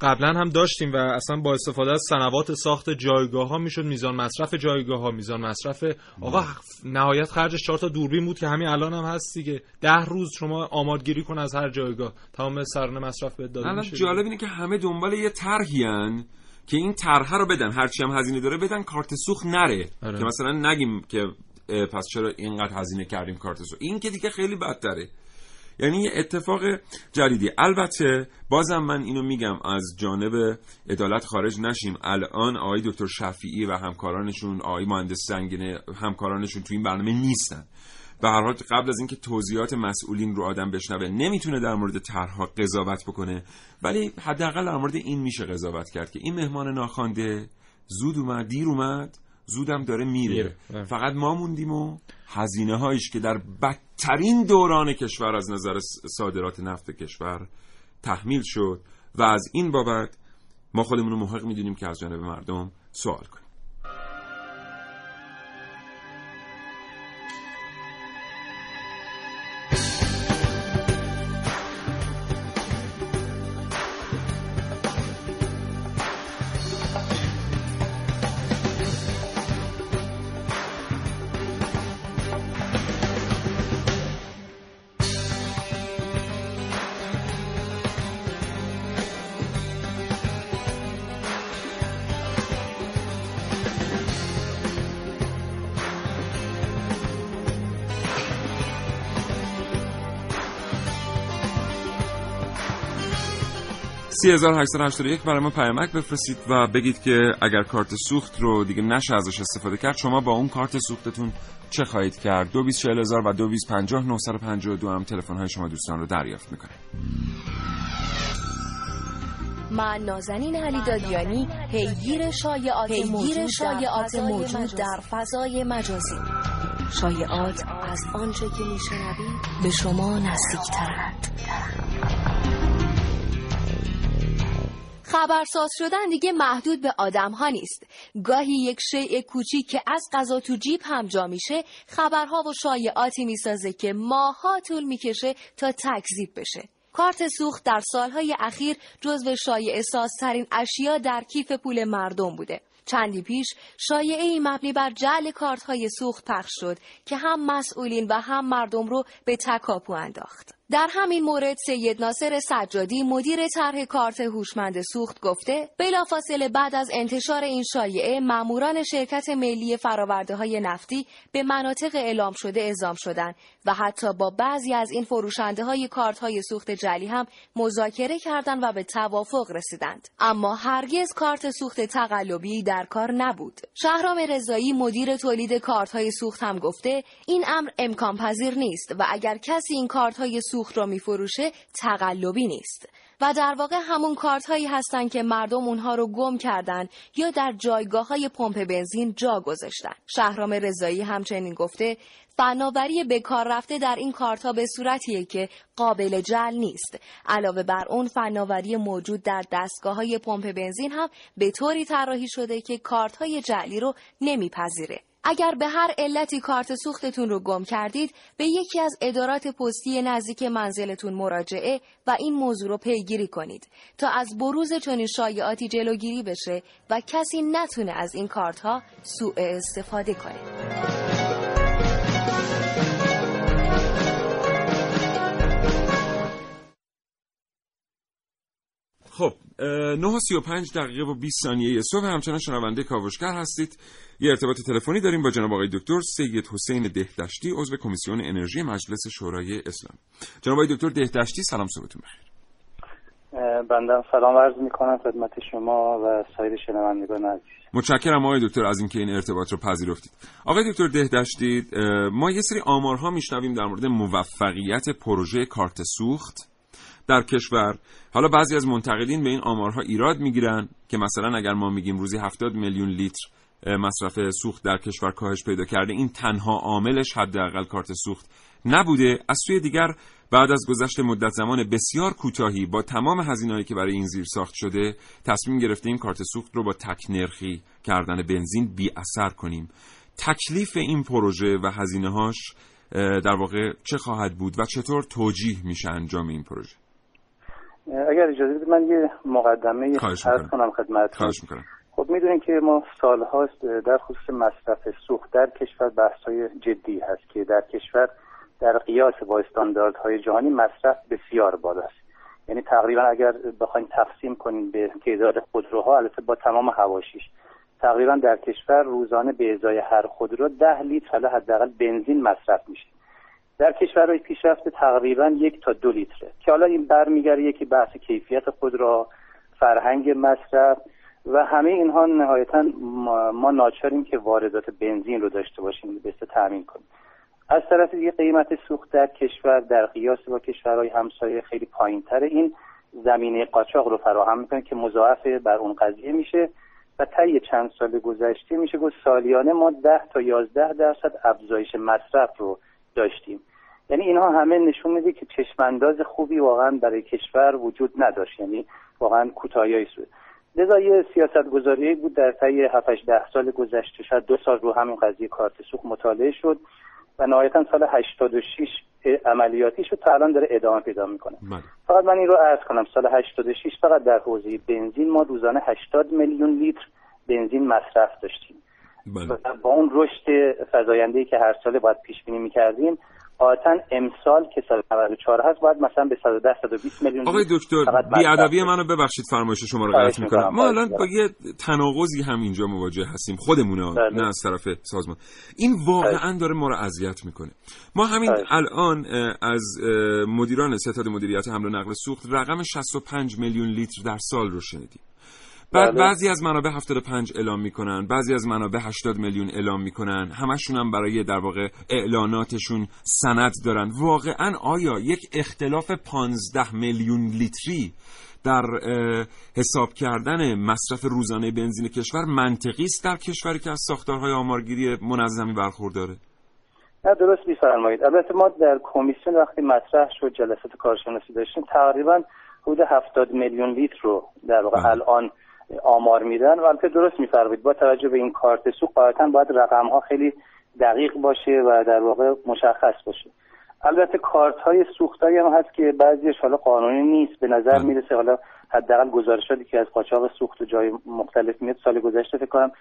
D: قبلا هم داشتیم و اصلا با استفاده از سنوات ساخت جایگاه ها می‌شد میزان مصرف جایگاه ها میزان مصرف آقا نهایت خرجش چهار تا دوربین بود که همین الان هم هست دیگه. ده روز شما آمادگیری کن از هر جایگاه. تمام سرانه مصرف بهت داده میشه
B: جالب اینه که همه دنبال یه طرحیان که این طرح رو بدن. هرچی هم هزینه داره بدن کارت سوخت نره.
D: آره.
B: که مثلا نگیم که پس چرا اینقدر هزینه کردیم کارت سوخت؟ این که دیگه خیلی بدتره. یعنی یه اتفاق جدیدی. البته بازم من اینو میگم از جانب عدالت خارج نشیم. الان آقای دکتر شفیعی و همکارانشون آقای مهندس زنگینه همکارانشون تو این برنامه نیستن. به هر حال قبل از اینکه توضیحات مسئولین رو آدم بشنوه نمی‌تونه در مورد طرحها قضاوت بکنه ولی حداقل در مورد این میشه قضاوت کرد که این مهمان ناخوانده زود اومد دیر اومد زودم داره میره. فقط ما موندیم و هزینه هایش که در بدترین دوران کشور از نظر صادرات نفت کشور تحمیل شد و از این بابت ما خودمون رو محق می‌دونیم که از جانب مردم سوال کنیم. یک برای ما پیامک بفرستید و بگید که اگر کارت سوخت رو دیگه نشه ازش استفاده کرد شما با اون کارت سوختتون چه خواهید کرد؟ دو هزار و دو پنجاه دو هم تلفن های شما دوستان رو دریافت می‌کنه
R: من نازنین علی دادیانی پیگیر شایعات موجود, شایعات موجود در فضای مجازی. شایعات از آنچه که میشنوید به شما نزدیکترند. خبرساز شدن دیگه محدود به آدم ها نیست. گاهی یک شیء کوچیک که از غذا تو جیب هم جا میشه خبرها و شایعاتی می‌سازه که ماها طول می‌کشه تا تکذیب بشه. کارت سوخت در سالهای اخیر جزو شایع سازترین اشیا در کیف پول مردم بوده. چندی پیش شایعه ای مبنی بر جعل کارت های سوخت پخش شد که هم مسئولین و هم مردم رو به تکاپو انداخت. در همین مورد سید ناصر سجادی مدیر طرح کارت هوشمند سوخت گفته بلافاصله بعد از انتشار این شایعه ماموران شرکت ملی فراورده های نفتی به مناطق اعلام شده اعزام شدند و حتی با بعضی از این فروشنده های کارت های سوخت جلی هم مذاکره کردند و به توافق رسیدند. اما هرگز کارت سوخت تقلبی در کار نبود. شهرام رضایی مدیر تولید کارت های سوخت هم گفته این امر امکان پذیر نیست و اگر کسی این کارت های را میفروشه تقلبی نیست و در واقع همون کارت هایی هستن که مردم اونها رو گم کردن یا در جایگاه های پمپ بنزین جا گذاشتن. شهرام رضایی همچنین گفته فناوری به کار رفته در این کارت ها به صورتیه که قابل جل نیست. علاوه بر اون فناوری موجود در دستگاه های پمپ بنزین هم به طوری طراحی شده که کارت های جعلی رو نمیپذیره. اگر به هر علتی کارت سوختتون رو گم کردید به یکی از ادارات پستی نزدیک منزلتون مراجعه و این موضوع رو پیگیری کنید تا از بروز چنین شایعاتی جلوگیری بشه و کسی نتونه از این کارت ها سوء استفاده کنه.
B: خب 9 و 35 دقیقه و 20 ثانیه صبح. همچنان شنونده کاوشگر هستید. یه ارتباط تلفنی داریم با جناب آقای دکتر سید حسین دهدشتی عضو کمیسیون انرژی مجلس شورای اسلام. جناب آقای دکتر دهدشتی سلام صبحتون بخیر.
S: بنده سلام عرض می کنم خدمت شما و سایر شنوندگان عزیز.
B: متشکرم آقای دکتر از اینکه این ارتباط رو پذیرفتید. آقای دکتر دهدشتی ما یه سری آمارها میشنویم در مورد موفقیت پروژه کارت سوخت. در کشور. حالا بعضی از منتقدین به این آمارها ایراد می‌گیرن که مثلا اگر ما میگیم روزی 70 میلیون لیتر مصرف سوخت در کشور کاهش پیدا کرده این تنها عاملش حداقل کارت سوخت نبوده. از سوی دیگر بعد از گذشت مدت زمان بسیار کوتاهی با تمام هزینه‌ای که برای این زیر ساخت شده تصمیم گرفتیم کارت سوخت رو با تک نرخی کردن بنزین بی اثر کنیم. تکلیف این پروژه و هزینه‌هاش در واقع چه خواهد بود و چطور توجیه میشه انجام این پروژه؟
S: اگر اجازه بدید من یه مقدمه عرض کنم خدمتتون. خب می‌دونیم که ما سالهاست در خصوص مصرف سوخت در کشور بحث‌های جدی هست که در کشور در قیاس با استانداردهای جهانی مصرف بسیار بالاست یعنی تقریبا اگر بخوایم تقسیم کنیم به تعداد خودروها البته با تمام حواشیش تقریبا در کشور روزانه به ازای هر خودرو ده لیتر حالا حداقل بنزین مصرف میشه. در کشورهای پیشرفته تقریبا یک تا دو لیتره. که حالا این برمیگرده یکی بحث کیفیت خودرو فرهنگ مصرف و همه اینها نهایتا ما ناچاریم که واردات بنزین رو داشته باشیم بسته تامین کنیم. از طرف دیگه قیمت سوخت در کشور در قیاس با کشورهای همسایه خیلی پایین تره این زمینه قاچاق رو فراهم می‌کنه که مضاعف بر اون قضیه میشه و طی چند سال گذشته میشه گفت سالیانه ما ده تا یازده درصد افزایش مصرف رو داشتیم. یعنی اینها همه نشون میده که چشمانداز خوبی واقعا برای کشور وجود نداشت. یعنی واقعا کوتاهی سود لذا یه سیاست گذاری بود در طی 7 ده سال گذشته. شاید دو سال رو همین قضیه کارت سوخت مطالعه شد و نهایتا سال 86 عملیاتی شد تا الان داره ادامه پیدا می‌کنه.
B: بله.
S: فقط من این رو عرض کنم. سال 86 فقط در حوزه بنزین ما روزانه 80 میلیون لیتر بنزین مصرف داشتیم.
B: بله.
S: با اون رشد فزاینده که هر ساله باید پیش بینی می‌کردیم قاطعا امسال که سال 94 هست باید مثلا به 110 120 میلیون
B: آقای دکتر بی ادبی منو ببخشید فرمایش شما رو قطع می‌کنم. ما الان با یه تناقضی هم اینجا مواجه هستیم خودمون نه از طرف سازمان. این واقعا داره ما رو اذیت می‌کنه. ما همین الان از مدیران ستاد مدیریت حمل و نقل سوخت رقم 65 میلیون لیتر در سال رو شنیدیم. بعد بله. بعضی از منابع 75 اعلام می‌کنن بعضی از منابع 80 میلیون اعلام می‌کنن همشون هم برای در واقع اعلاناتشون سند دارن. واقعا آیا یک اختلاف 15 میلیون لیتری در حساب کردن مصرف روزانه بنزین کشور منطقی است در کشوری که از ساختارهای آمارگیری منظمی برخورداره؟
S: نه درست میفرمایید. البته ما در کمیسیون وقتی مطرح شد جلسات کارشناسی داشتیم تقریبا حدود 70 میلیون لیتر رو در واقع الان آمار میدن و البته درست میفرمایید. با توجه به این کارت سوخت قاعدتا باید رقم ها خیلی دقیق باشه و در واقع مشخص باشه. البته کارت های سوختایی هم هست که بعضیش حالا قانونی نیست. به نظر می‌رسه حالا حداقل گزارشاتی که از قاچاق سوخت و جای مختلف میاد سال گذشته فکر کنم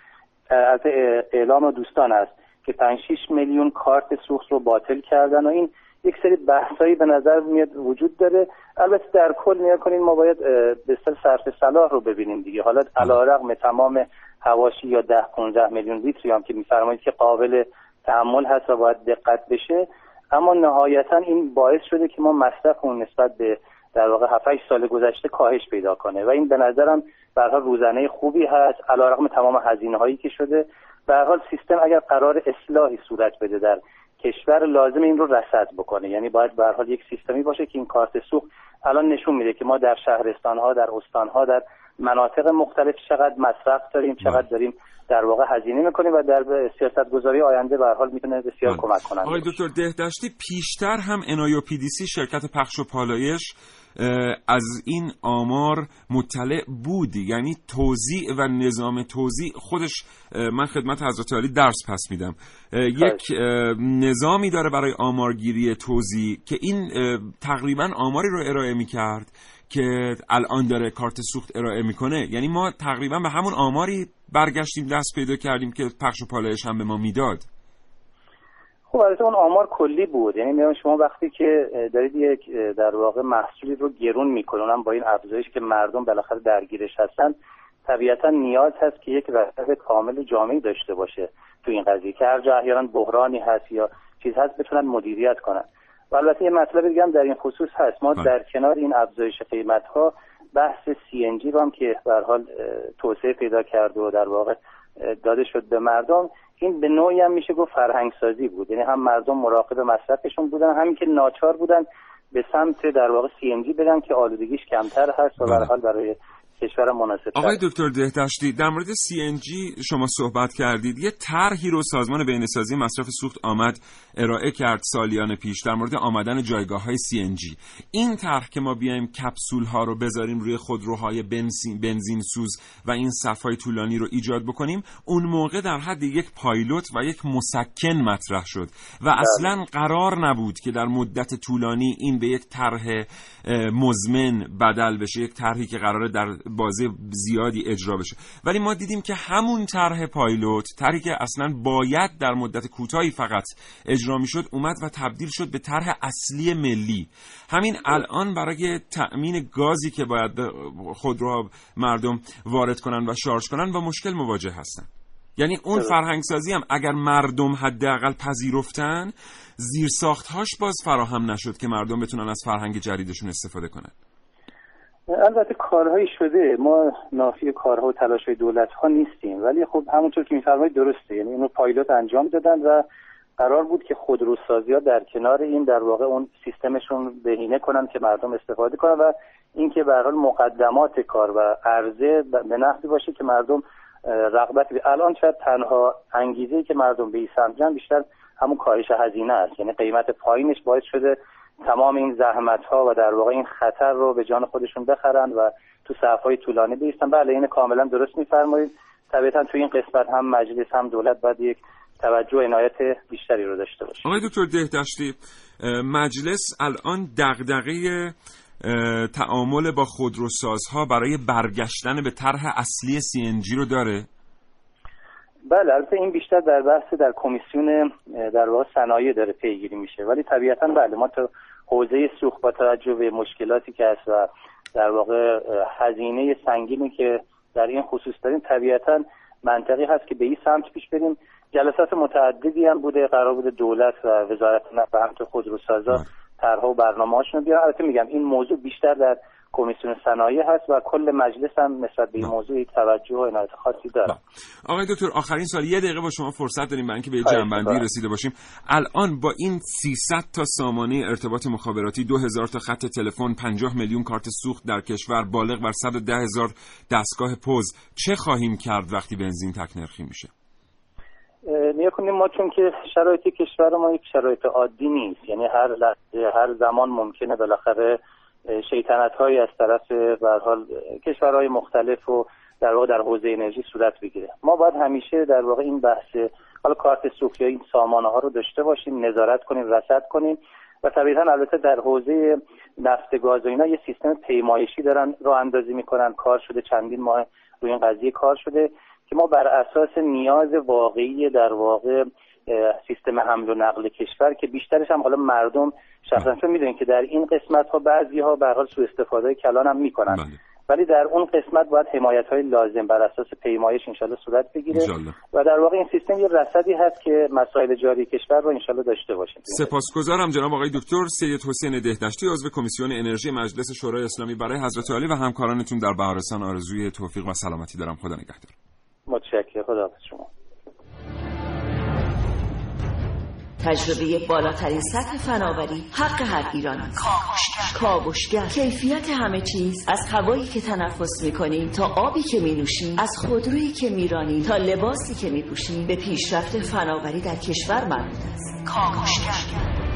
S: البته اعلام دوستان است که 5 6 میلیون کارت سوخت رو باطل کردن و این یک سری بحثایی به نظر میاد وجود داره. البته در کل نیا کنیم ما باید به صرف صلاح رو ببینیم دیگه. حالا علیرغم تمام هواشی یا ده 15 میلیون لیتری هم که میفرمایید که قابل تحمل هست و باید دقت بشه. اما نهایتا این باعث شده که ما مصرف اون نسبت به در واقع 7 سال گذشته کاهش پیدا کنه. و این به نظرم به روزانه خوبی هست. علیرغم تمام هزینه هایی که شده. به حال سیستم اگر قرار اصلاحی صورت بده در کشور لازم این رو رصد بکنه. یعنی باید به حال یک سیستمی باشه که این کارت سوخت الان نشون میده که ما در شهرستان ها در استان ها در مناطق مختلف چقدر مصرف داریم چقدر داریم در واقع هزینه می‌کنیم و در سیاست گذاری آینده به حال می‌تونه بسیار کمک کنه
B: آقای دکتر دهدشتی پیشتر هم انایو پی دی سی شرکت پخش و پالایش از این آمار مطلع بود یعنی توزیع و نظام توزیع. خودش من خدمت حضرت عالی درس پس میدم. یک نظامی داره برای آمارگیری توزیع که این تقریبا آماری رو ارائه می‌کرد که الان داره کارت سوخت ارائه می‌کنه. یعنی ما تقریبا به همون آماری برگشتیم دست پیدا کردیم که پخش و پالایش هم به ما می‌داد.
S: خب البته اون آمار کلی بود. یعنی شما وقتی که دارید یک در واقع محصولی رو گرون می‌کنن با این افزایش که مردم بالاخره درگیرش هستن طبیعتا نیاز هست که یک رصد کامل جامعی داشته باشه تو این قضیه. که هر جا بحرانی هست یا چیز هست بتونن مدیریت کنن. و البته یه مطلب دیگه هم در این خصوص هست. ما در کنار این افزایش قیمت ها بحث سی ان جی هم که به حال توسعه پیدا کرد و در واقع داده شد به مردم این به نوعی هم میشه گفت فرهنگ سازی بود. یعنی هم مردم مراقب مصرفشون بودن همین که ناچار بودن به سمت در واقع سی ان جی بدن که آلودگیش کمتر هست و به حال برای کشور مناسب
B: آقای دکتر دهدشتی در مورد CNG شما صحبت کردید. یه طرحی رو سازمان بینسازی مصرف سوخت آمد ارائه کرد سالیان پیش در مورد آمدن جایگاه های CNG این طرح که ما بیایم کپسول ها رو بذاریم روی خودروهای بنزین, بنزین سوز و این صفهای طولانی رو ایجاد بکنیم اون موقع در حد یک پایلوت و یک مسکن مطرح شد و بله. اصلا قرار نبود که در مدت طولانی این به یک طرح مزمن بدل بشه یک طرحی که قراره در بازه زیادی اجرا بشه. ولی ما دیدیم که همون طرح پایلوت طرحی که اصلا باید در مدت کوتاهی فقط اجرا می‌شد اومد و تبدیل شد به طرح اصلی ملی. همین الان برای تأمین گازی که باید خودروها مردم وارد کنن و شارژ کنن با مشکل مواجه هستن. یعنی اون فرهنگ سازی هم اگر مردم حداقل پذیرفتن زیر هاش باز فراهم نشد که مردم بتونن از فرهنگ جدیدشون استفاده کنن.
S: البته کارهایی شده. ما نافی کارها و تلاش های دولت ها نیستیم. ولی خب همونطور که میفرمایید درسته. یعنی اونو پایلوت انجام دادن و قرار بود که خودروسازی ها در کنار این در واقع اون سیستمشون بهینه کنن که مردم استفاده کنن و اینکه به حال مقدمات کار و عرضه به نحوی باشه که مردم رغبت الان شاید تنها انگیزه که مردم به این بیشتر همون کاهش هزینه است. یعنی قیمت پایینش باعث شده تمام این زحمت ها و در واقع این خطر رو به جان خودشون بخرن و تو صف های طولانی بیستن. بله این کاملا درست میفرمایید. طبیعتا تو این قسمت هم مجلس هم دولت باید یک توجه و عنایت بیشتری رو داشته باشه.
B: آقای دکتر دهدشتی مجلس الان دغدغه تعامل با خودروسازها برای برگشتن به طرح اصلی سی رو داره؟
S: بله البته این بیشتر در بحث در کمیسیون در واقع صنایع داره پیگیری میشه. ولی طبیعتا بله ما تو حوزه سوخت با توجه به مشکلاتی که هست و در واقع هزینه سنگینی که در این خصوص داریم طبیعتا منطقی هست که به این سمت پیش بریم. جلسات متعددی هم بوده قرار بوده دولت و وزارت نفت و همینطور خودروسازا طرحها و برنامه‌هاشون بیارن. البته میگم این موضوع بیشتر در کمیسیون صنایع هست و کل مجلس هم نسبت به این موضوع توجه و عنایت خاصی داره.
B: آقای دکتر آخرین سال یه دقیقه با شما فرصت داریم برای اینکه به جنبندی رسیده باشیم. الان با این 300 تا سامانه ارتباط مخابراتی 2000 تا خط تلفن 50 میلیون کارت سوخت در کشور بالغ بر 110 هزار دستگاه پوز چه خواهیم کرد وقتی بنزین تک نرخی میشه؟
S: نیا کنیم ما چون که شرایط کشور ما یک شرایط عادی نیست. یعنی هر لحظه هر زمان ممکنه بالاخره شیطنت هایی از طرف حال کشورهای مختلف و در واقع در حوزه انرژی صورت بگیره. ما باید همیشه در واقع این بحث حالا کارت سوخت یا این سامانه ها رو داشته باشیم نظارت کنیم رصد کنیم و طبیعتا البته در حوزه نفت گاز و اینا یه سیستم پیمایشی دارن رو اندازی می‌کنن کار شده چندین ماه روی این قضیه کار شده که ما بر اساس نیاز واقعی در واقع سیستم حمل و نقل کشور که بیشترش هم حالا مردم شخصا چون می‌دونین که در این قسمت ها بعضی ها به حال سوء استفاده کلان هم می‌کنن.
B: بله.
S: ولی در اون قسمت باید حمایت های لازم بر اساس پیمایش انشالله صورت بگیره
B: انشالله.
S: و در واقع این سیستم یه رصدی هست که مسائل جاری کشور رو انشالله داشته باشیم.
B: سپاسگزارم جناب آقای دکتر سید حسین دهدشتی عضو کمیسیون انرژی مجلس شورای اسلامی. برای حضرت عالی و همکارانتون در بهارستان آرزوی توفیق و سلامتی دارم. خدا نگهدار.
S: متشکرم. خدا شما.
T: تجربه بالاترین سطح فناوری حق هر ایرانی کاوشگر. کیفیت همه چیز. از هوایی که تنفس می‌کنیم تا آبی که مینوشیم از خودرویی که میرانیم تا لباسی که میپوشیم به پیشرفت فناوری در کشور مربوط است. کاوشگر.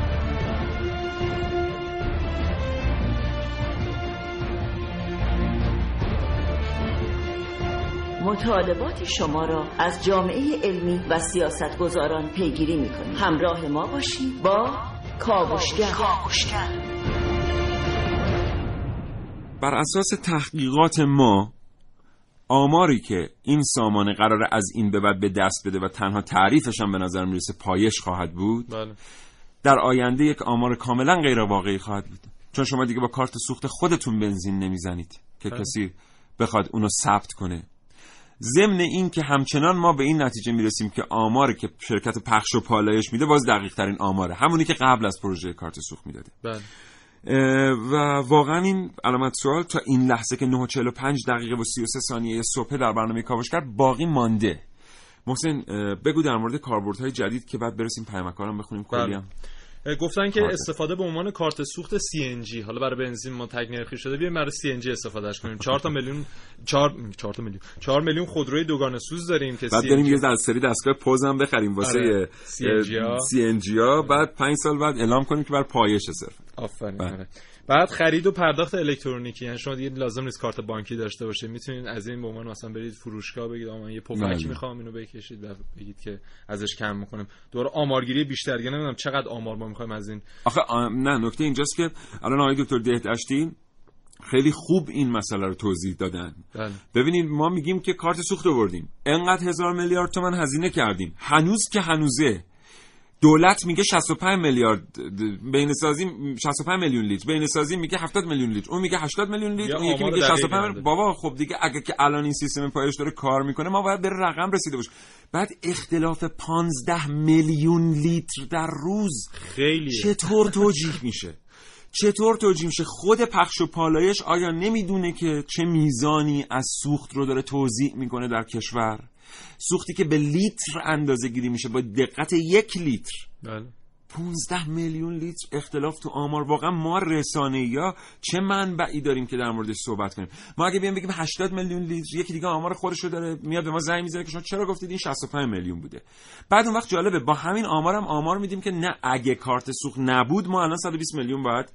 T: مطالبات شما را از جامعه علمی و سیاستگزاران پیگیری می‌کنیم. همراه ما باشید با کاوشگر.
B: بر اساس تحقیقات ما آماری که این سامانه قرار از این به بعد به دست بده و تنها تعریفش هم به نظر می‌رسه پایش خواهد بود
D: بله.
B: در آینده یک آمار کاملا غیر واقعی خواهد بود. چون شما دیگه با کارت سوخت خودتون بنزین نمی‌زنید که
D: بله.
B: کسی بخواد اونو ثبت کنه. ضمن این که همچنان ما به این نتیجه می‌رسیم که آماری که شرکت پخش و پالایش میده باز دقیق ترین آماره. همونی که قبل از پروژه کارت سوخت می‌داده
D: بله.
B: و واقعا این علامت سوال تا این لحظه که 9:45 دقیقه و 33 ثانیه صبح در برنامه کاوشگر باقی مانده. محسن بگو در مورد کاربردهای جدید که بعد برسیم پیامکارم بخونیم. کلی هم.
D: گفتن که. استفاده به عنوان کارت سوخت CNG حالا برای بنزین ما تگ نرخی شده بیایم برای CNG استفادهش کنیم 4 تا میلیون 4 4 تا میلیون 4 میلیون خودروی دوگانه سوز داریم که
B: بعد بریم یه از سری دستگاه پوز هم بخریم واسه
D: آره. CNG ها.
B: CNG ها بعد 5 سال بعد اعلام کنیم که بر پایش صرف
D: آفرین
B: بله.
D: آره. بعد خرید و پرداخت الکترونیکی. یعنی شما دیگه لازم نیست کارت بانکی داشته باشه می‌تونید از این به عنوان مثلا برید فروشگاه بگید آقا من یه پفک
B: بله.
D: می‌خوام اینو بکشید و بگید که ازش کم می‌کنم دوباره آمارگیری بیشتر. دیگه نمی‌دونم چقدر آمار ما می‌خوایم از این.
B: آخه آ- نه نکته اینجاست که الان آقای دکتر دهدشتی خیلی خوب این مسئله رو توضیح دادن.
D: بله.
B: ببینید ما میگیم که کارت سوخت آوردیم انقدر هزار میلیارد تومن هزینه کردیم. هنوز که هنوزه. دولت میگه 65 میلیارد بین سازی 65 میلیون لیتر بین سازی میگه 70 میلیون لیتر اون میگه 80 میلیون لیتر اون یکی میگه
D: دقیقی
B: 65
D: نداره.
B: بابا خب دیگه اگه که الان این سیستم پایش داره کار می‌کنه ما باید به رقم رسیده باشیم. بعد اختلاف 15 میلیون لیتر در روز
D: خیلی
B: چطور توجیه میشه؟ چطور توجیه میشه؟ خود پخش و پالایش آیا نمی‌دونه که چه میزانی از سوخت رو داره توضیح می‌کنه در کشور؟ سوختی که به لیتر اندازه گیری میشه با دقت یک لیتر.
D: بله.
B: 15 میلیون لیتر اختلاف تو آمار. واقعا ما رسانه یا چه منبعی داریم که در موردش صحبت کنیم؟ ما اگه بیایم بگیم 80 میلیون لیتر یکی دیگه آمار خودش رو داره میاد به ما زنگ می‌زنه که شما چرا گفتید این 65 میلیون بوده؟ بعد اون وقت جالبه با همین آمار هم آمار میدیم که نه اگه کارت سوخت نبود ما الان 120 میلیون باید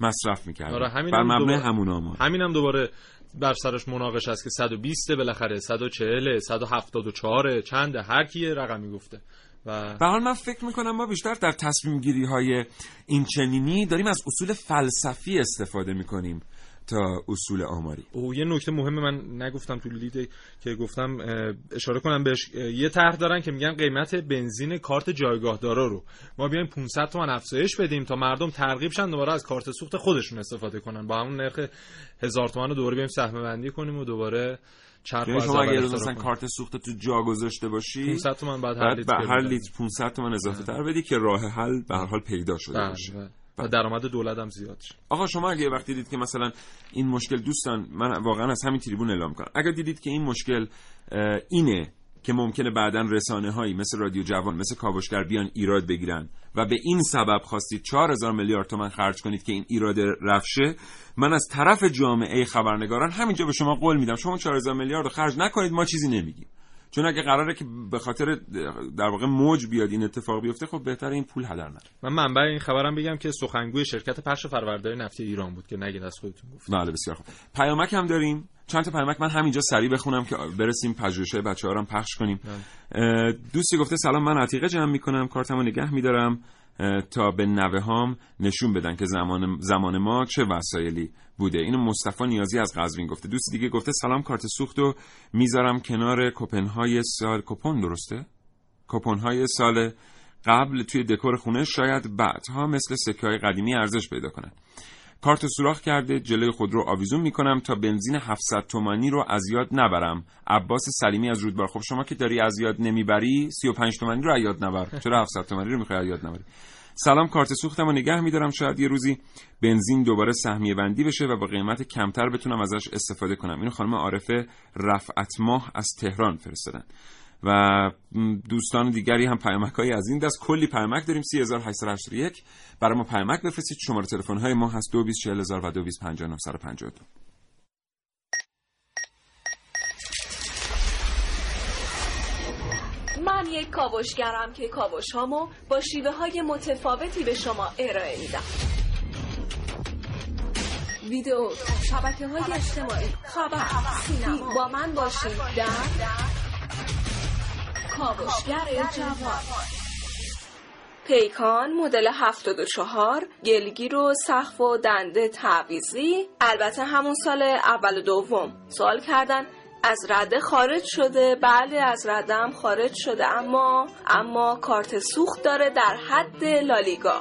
B: مصرف می‌کردیم.
D: آره همین
B: بر مبنای
D: دوباره-
B: همون آمار.
D: همین هم دوباره بر سرش مناقش است که 120 بالاخره 140 174 چند هر کی رقمی گفته. و
B: به حال من فکر می‌کنم ما بیشتر در تصمیم گیری های این چنینی داریم از اصول فلسفی استفاده می‌کنیم. تا اصول آماری
D: او یه نکته مهم من نگفتم تو لید که گفتم اشاره کنم بهش یه طرح دارن که میگن قیمت بنزین کارت جایگاه دارا رو ما بیایم 500 تومن افزایش بدیم تا مردم ترغیب شن دوباره از کارت سوخت خودشون استفاده کنن با همون نرخ هزار تومن رو دوباره بیایم سهم بندی کنیم و دوباره چرخ
B: یعنی شما اگه روز مثلا. کارت سوخت تو جا گذاشته باشی
D: 500 تومن بعد هر لیتر
B: به هر
D: بدی.
B: لیتر 500 تومن اضافه تر بدی که راه حل به هر حال پیدا شده
D: بله،
B: باشه
D: بله. و درآمد دولت هم زیاد شه
B: آقا شما اگه وقتی دید که مثلا این مشکل دوستان من واقعا از همین تریبون اعلام کنم. اگر دیدید که این مشکل اینه که ممکنه بعدا رسانه هایی مثل رادیو جوان مثل کاوشگر بیان ایراد بگیرن و به این سبب خواستید 4000 میلیارد تومن خرج کنید که این ایراد رفشه من از طرف جامعه خبرنگاران همینجا به شما قول میدم. شما 4000 میلیارد خرج نکنید ما چیزی نمیگیم. چون اگه قراره که به خاطر در واقع موج بیاد این اتفاق بیفته خب بهتره این پول هدر نره
D: من منبع این خبرم بگم که سخنگوی شرکت پخش فرورداری نفتی ایران بود که نگید از خودتون گفت.
B: بله بسیار خوب. پیامک هم داریم. چند تا پیامک من همینجا سریع بخونم که برسیم پژوهش‌های بچه‌ها رو هم پخش کنیم. اه، دوستی گفته سلام من عتیقه جمع می‌کنم. کارتمو نگه میدارم. تا به نوه هام نشون بدن که زمان زمان ما چه وسایلی بوده. اینو مصطفی نیازی از قزوین گفته. دوست دیگه گفته سلام کارت سوختو می‌ذارم کنار کپنهای سال کپون درسته؟ کپون های سال قبل توی دکور خونه شاید بعدها مثل سکه های قدیمی ارزش پیدا کنند کارت سوراخ کرده جلوی خودرو آویزون می‌کنم تا بنزین 700 تومانی رو از یاد نبرم. عباس سلیمی از رودبار. خب شما که داری از یاد نمی‌بری 35 تومانی رو از یاد نبر. چرا 700 تومانی رو می‌خوای از یاد نبری؟ سلام کارت سوختم و نگه میدارم. شاید یه روزی بنزین دوباره سهمیه بندی بشه و با قیمت کمتر بتونم ازش استفاده کنم. اینو خانم عارفه رفعت ماه از تهران فرستادن. و دوستان دیگری هم پیامک از این دست. کلی پیامک داریم. 3881 برای ما پیامک بفرستید. شماره تلفن های ما هست. 224000 و 225952
C: من یک کاوشگرم که کاوش هامو با شیوه های متفاوتی به شما ارائه میدم. ویدیو شبکه های اجتماعی خبر سینما. با من باشید در کاوشگر جوان. پیکان مدل 74 گلگیر و سقف و دنده تعویزی. البته همون سال اول و دوم سوال کردن. از رده خارج شده. بله از رده هم خارج شده. اما اما کارت سوخت داره در حد لالیگا.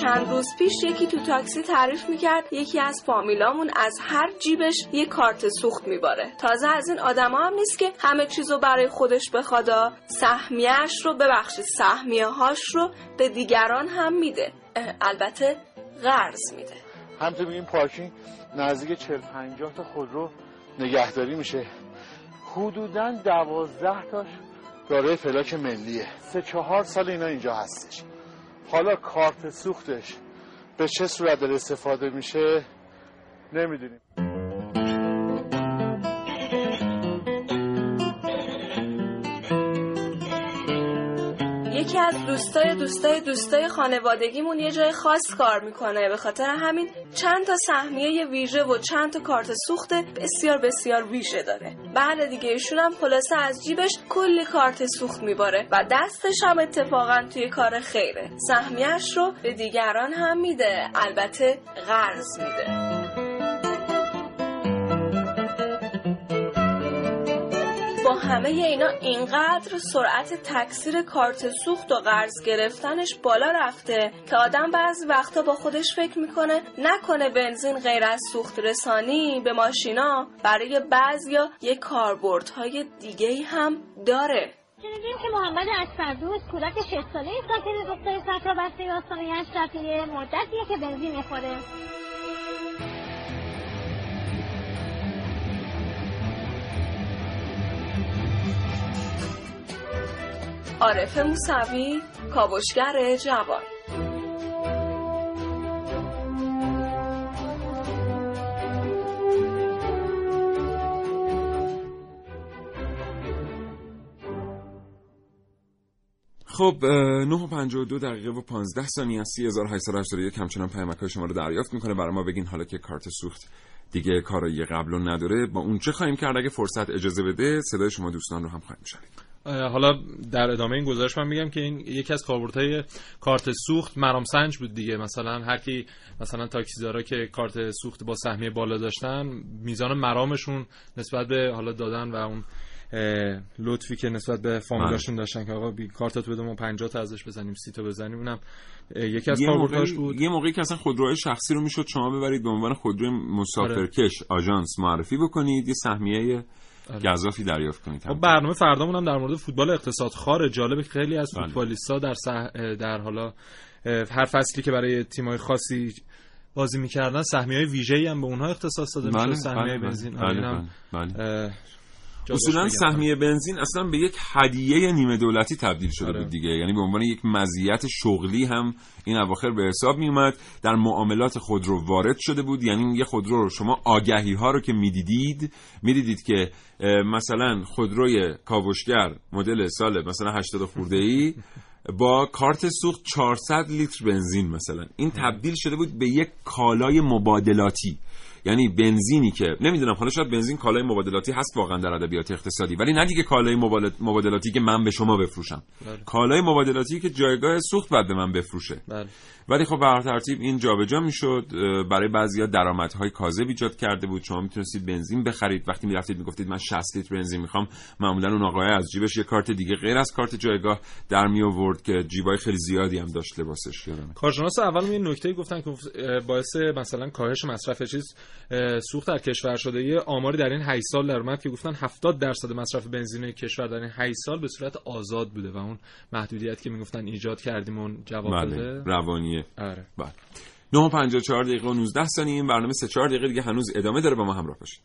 C: چند روز پیش یکی تو تاکسی تعریف می‌کرد. یکی از فامیلامون از هر جیبش یه کارت سوخت میباره. تازه از این آدما هم نیست که همه چیزو برای خودش بخوادا سهمیهش رو ببخشید سهمیه هاش رو به دیگران هم میده. البته قرض میده.
J: همطور میگیم پارکینگ نزدیک 40 50 تا خودرو نگهداری میشه. حدودا دوازده تاش دارای فلاک ملیه. سه چهار سال اینا اینجا هستش. حالا کارت سوختش به چه صورت داره استفاده میشه نمی‌دونیم.
C: یکی از دوستای دوستای دوستای خانوادگیمون یه جای خاص کار می‌کنه. به خاطر همین چند تا سهمیه ویژه و چند تا کارت سوخت بسیار بسیار ویژه داره. بعد دیگه ایشون هم خلاصه از جیبش کلی کارت سوخت میباره و دستش هم اتفاقا توی کار خیره. سهمیهش رو به دیگران هم میده. البته قرض میده. همه اینا اینقدر سرعت تکثیر کارت سوخت و قرض گرفتنش بالا رفته که آدم بعضی وقتا با خودش فکر می‌کنه نکنه بنزین غیر از سوخت رسانی به ماشینا برای بعضیا یه کاربردهای دیگه هم داره.
U: شنیدیم که محمد اسفردوس کودک 6 ساله ساکن دختر صفرا بسته آستانه اشرفیه مدتیه که بنزین می‌خوره.
C: عارف موسوی کاوشگر جوان.
B: خب 9:52 دقیقه و 15 ثانیه از 3881 همچنان پیامک شما رو دریافت می‌کنه. برای ما بگین حالا که کارت سوخت دیگه کارایی قبل نداره. با اون چه خواهیم کرد؟ اگه فرصت اجازه بده صدای شما دوستان رو هم خواهیم شنید.
D: حالا در ادامه این گزارش من میگم که این یکی از کاربردهای کارت سوخت مرام سنج بود دیگه مثلا هر کی مثلا تاکسیدارا که کارت سوخت با سهمیه بالا داشتن میزان مرامشون نسبت به حالا دادن و اون لطفی که نسبت به فامیلاشون بله. داشتن که آقا بی کارتات بده ما 50 تا ازش بزنیم 30 تا بزنیم اونم یکی از کاربردهاش بود
B: یه موقعی که اصلا خودروهای شخصی رو می‌شد شما ببرید به عنوان خودروی مسافرکش آره. آژانس معرفی بکنید یه سهمیه آره. گذافی دریافت کنید
D: خب برنامه فردامون هم در مورد فوتبال اقتصاد خاره جالب خیلی از بله. فوتبالیستا در سح... در حالا هر فصلی که برای تیمای خاصی بازی می‌کردن سهمیه های ویژه‌ای هم به اونها اختصاص داده میشه سهمیه
B: بله،
D: بنزین
B: بله، بله. اصولا سهمیه بنزین اصلا به یک هدیه نیمه دولتی تبدیل شده آره. بود دیگه. یعنی به عنوان یک مزیت شغلی هم این اواخر به حساب می اومد در معاملات خودرو وارد شده بود. یعنی یه خودرو رو شما آگهی ها رو که می‌دیدید می‌دیدید که مثلا خودروی کاوشگر مدل سال مثلا 80 خورده ای با کارت سوخت 400 لیتر بنزین مثلا. این تبدیل شده بود به یک کالای مبادلاتی. یعنی بنزینی که نمی‌دونم حالا شاید بنزین کالای مبادلاتی هست واقعا در ادبیات اقتصادی ولی نه دیگه کالای مبادلاتی که من به شما بفروشم. بله. کالای مبادلاتی که جایگاه سوخت بعد به من بفروشه. بله. ولی خب به ترتیب این جابجا می‌شد برای بعضیا درآمدهای کاذب ایجاد کرده بود. شما می‌تونستید بنزین بخرید. وقتی می‌رفتید می‌گفتید من 60 لیتر بنزین می‌خوام معمولا اون آقای از جیبش یه کارت دیگه غیر از کارت جایگاه در می آورد که جیبای خیلی زیادی هم داشت لباسش.
D: کارشناس اول یه نکته گفتن که باعث مثلا کاهش مصرف چیز سوخت در کشور شده. یه آماری در این 8 سال در اومد که گفتن 70 درصد مصرف بنزین کشور در این 8 سال به صورت آزاد بوده و اون محدودیت که می‌گفتن ایجاد کردیم اون جواب بله.
B: بده روانیه
D: آره.
B: بله. 9:54 دقیقه و 19 ثانیه این برنامه 3 4 دقیقه دیگه هنوز ادامه داره. با ما همراه باشید.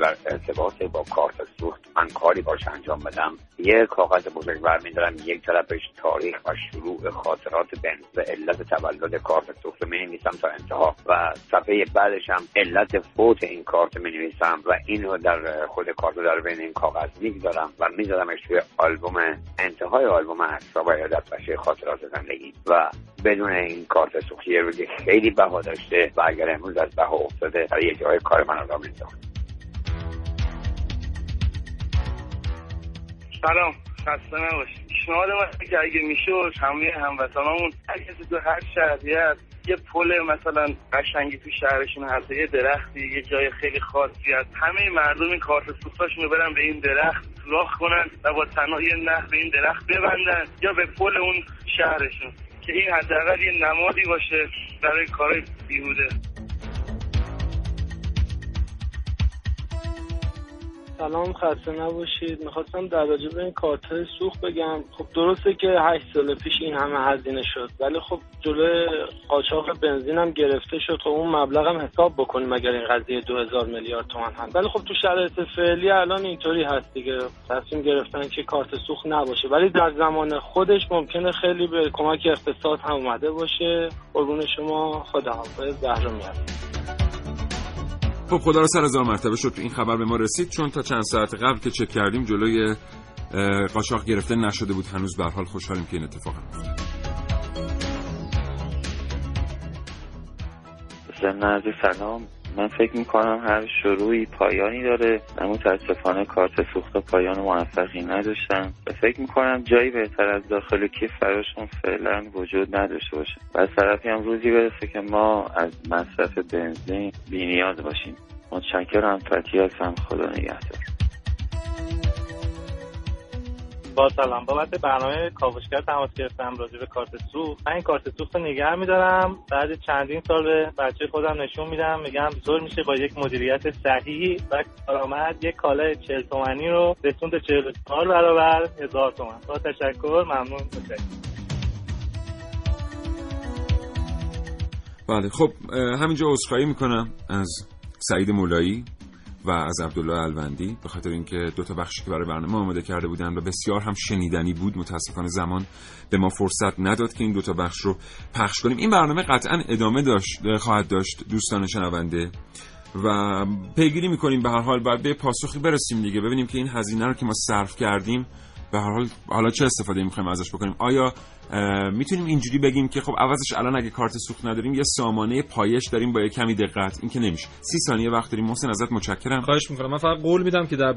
V: در ارتباط با کارت سوخت من کاری باش انجام بدم. یه کاغذ بزرگ برمیدارم یک طرفش تاریخ و شروع خاطرات بنز و علت تولد کارت سوخت می نویسم تا انتها. و صفحه بعدش هم علت فوت این کارت می نویسم و اینو در خود کارت در بین این کاغذ می‌گذارم و میذارمش توی آلبوم انتهای آلبوم عکس‌ها و یادداشت خاطرات زندگی. و بدون این کارت سوخت یه روزی خیلی بها داشته و اگر امروز از بها افتاده در یه جای کار من را
W: سلام خسته نباشید. پیشنهاد من که اگه می‌شد همه هموطنامون هر کسی تو هر شهری هست یه پل مثلا قشنگی تو شهرشون هست یه درختی یه جای خیلی خاصی هست همه مردم این کارت سوختاشون برن به این درخت سوراخ کنن و با تنها یه نخ به این درخت ببندن یا به پل اون شهرشون. که این حداقل یه نمادی باشه برای کار بیهوده.
X: سلام خسته نباشید. می‌خواستم در راجع به این کارت سوخت بگم. خب درسته که هشت سال پیش این همه هزینه شد ولی خب جلوی قاچاق بنزین هم گرفته شد. خب اون مبلغ هم حساب بکنیم اگر این قضیه دو هزار میلیارد تومن هست ولی خب تو شرایط فعلی الان اینطوری هست دیگه. تصمیم گرفتن که کارت سوخت نباشه. ولی در زمان خودش ممکنه خیلی به کمک اقتصاد هم اومده باشه. قربون شما. خداحافظ زهرا
B: خب خدا رو سر هزار مرتبه شد این خبر به ما رسید. چون تا چند ساعت قبل که چک کردیم جلوی قاچاق گرفته نشده بود. هنوز به حال خوشحالیم که این اتفاق افتاد.
Y: ضمن سلام. من فکر می‌کنم هر شروعی پایانی داره. من متاسفانه کارت سوخت پایان موفقی نداشتم. و فکر می‌کنم جایی بهتر از داخل کیف براشون فعلا وجود نداشته باشه. و از طرفی هم روزی برسه که ما از مصرف بنزین بینیاز باشیم. متشکرم فتی هستم خدا نگهدار.
Z: با سلام بابت برنامه کاوشگر تماس گرفتم راجع به کارت سوخت. من این کارت سوخت نگه میدارم. بعد چندین سال به بچه خودم نشون میدم. میگم زور میشه با یک مدیریت صحیح و کارآمد. یک کالای 40 تومانی رو رسوند 44 برابر هزار تومن با تشکر. ممنون.
B: بله خب همینجا عذرخواهی می‌کنم از سعید مولایی. و از عبدالله الوندی به خاطر اینکه دو تا بخشی که برای برنامه آماده کرده بودن و بسیار هم شنیدنی بود متاسفانه زمان به ما فرصت نداد که این دو تا بخش رو پخش کنیم. این برنامه قطعا ادامه داشت خواهد داشت دوستان شنونده. و پیگیری می‌کنیم به هر حال باید به پاسخی برسیم دیگه. ببینیم که این هزینه رو که ما صرف کردیم به هر حال حالا چه استفاده می‌خوایم ازش بکنیم؟ آیا می‌تونیم اینجوری بگیم که خب عوضش الان اگه کارت سوخت نداریم یه سامانه پایش داریم با یه کمی دقت. این که نمیشه. سی ثانیه وقت داریم. محسن ازت متشکرم.
D: خواهش می‌کنم. من فقط قول میدم که در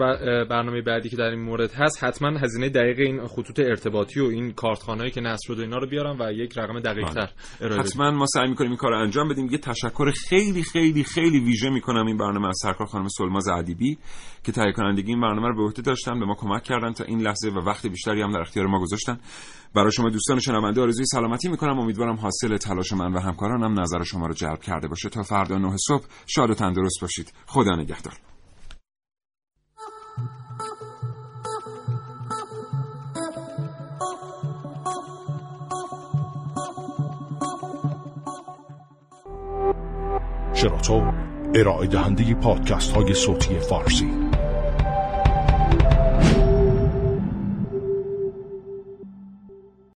D: برنامه بعدی که در این مورد هست حتما هزینه دقیق این خطوط ارتباطی و این کارتخانه‌ای که نصب شده اینا رو بیارم و یک رقم دقیق تر
B: بله. حتما ما سعی می‌کنیم این کار انجام بدیم. یه تشکر خیلی خیلی خیلی ویژه می‌کنم این برنامه از سرکار خانم سلماز ادیبی که تهیه کنندگی این برنامه رو به عهده داشتن به ما کمک کردن تا این لحظه و وقت بیشتری هم در اختیار ما گذاشتن. برای شما دوستان شنونده آرزوی سلامتی می‌کنم. امیدوارم حاصل تلاش من و همکارانم نظر شما رو جلب کرده باشه. تا فردا نه صبح شاد و تندرست باشید. خدا نگهدار.
I: شراطو ارائه دهنده پادکست های صوتی فارسی.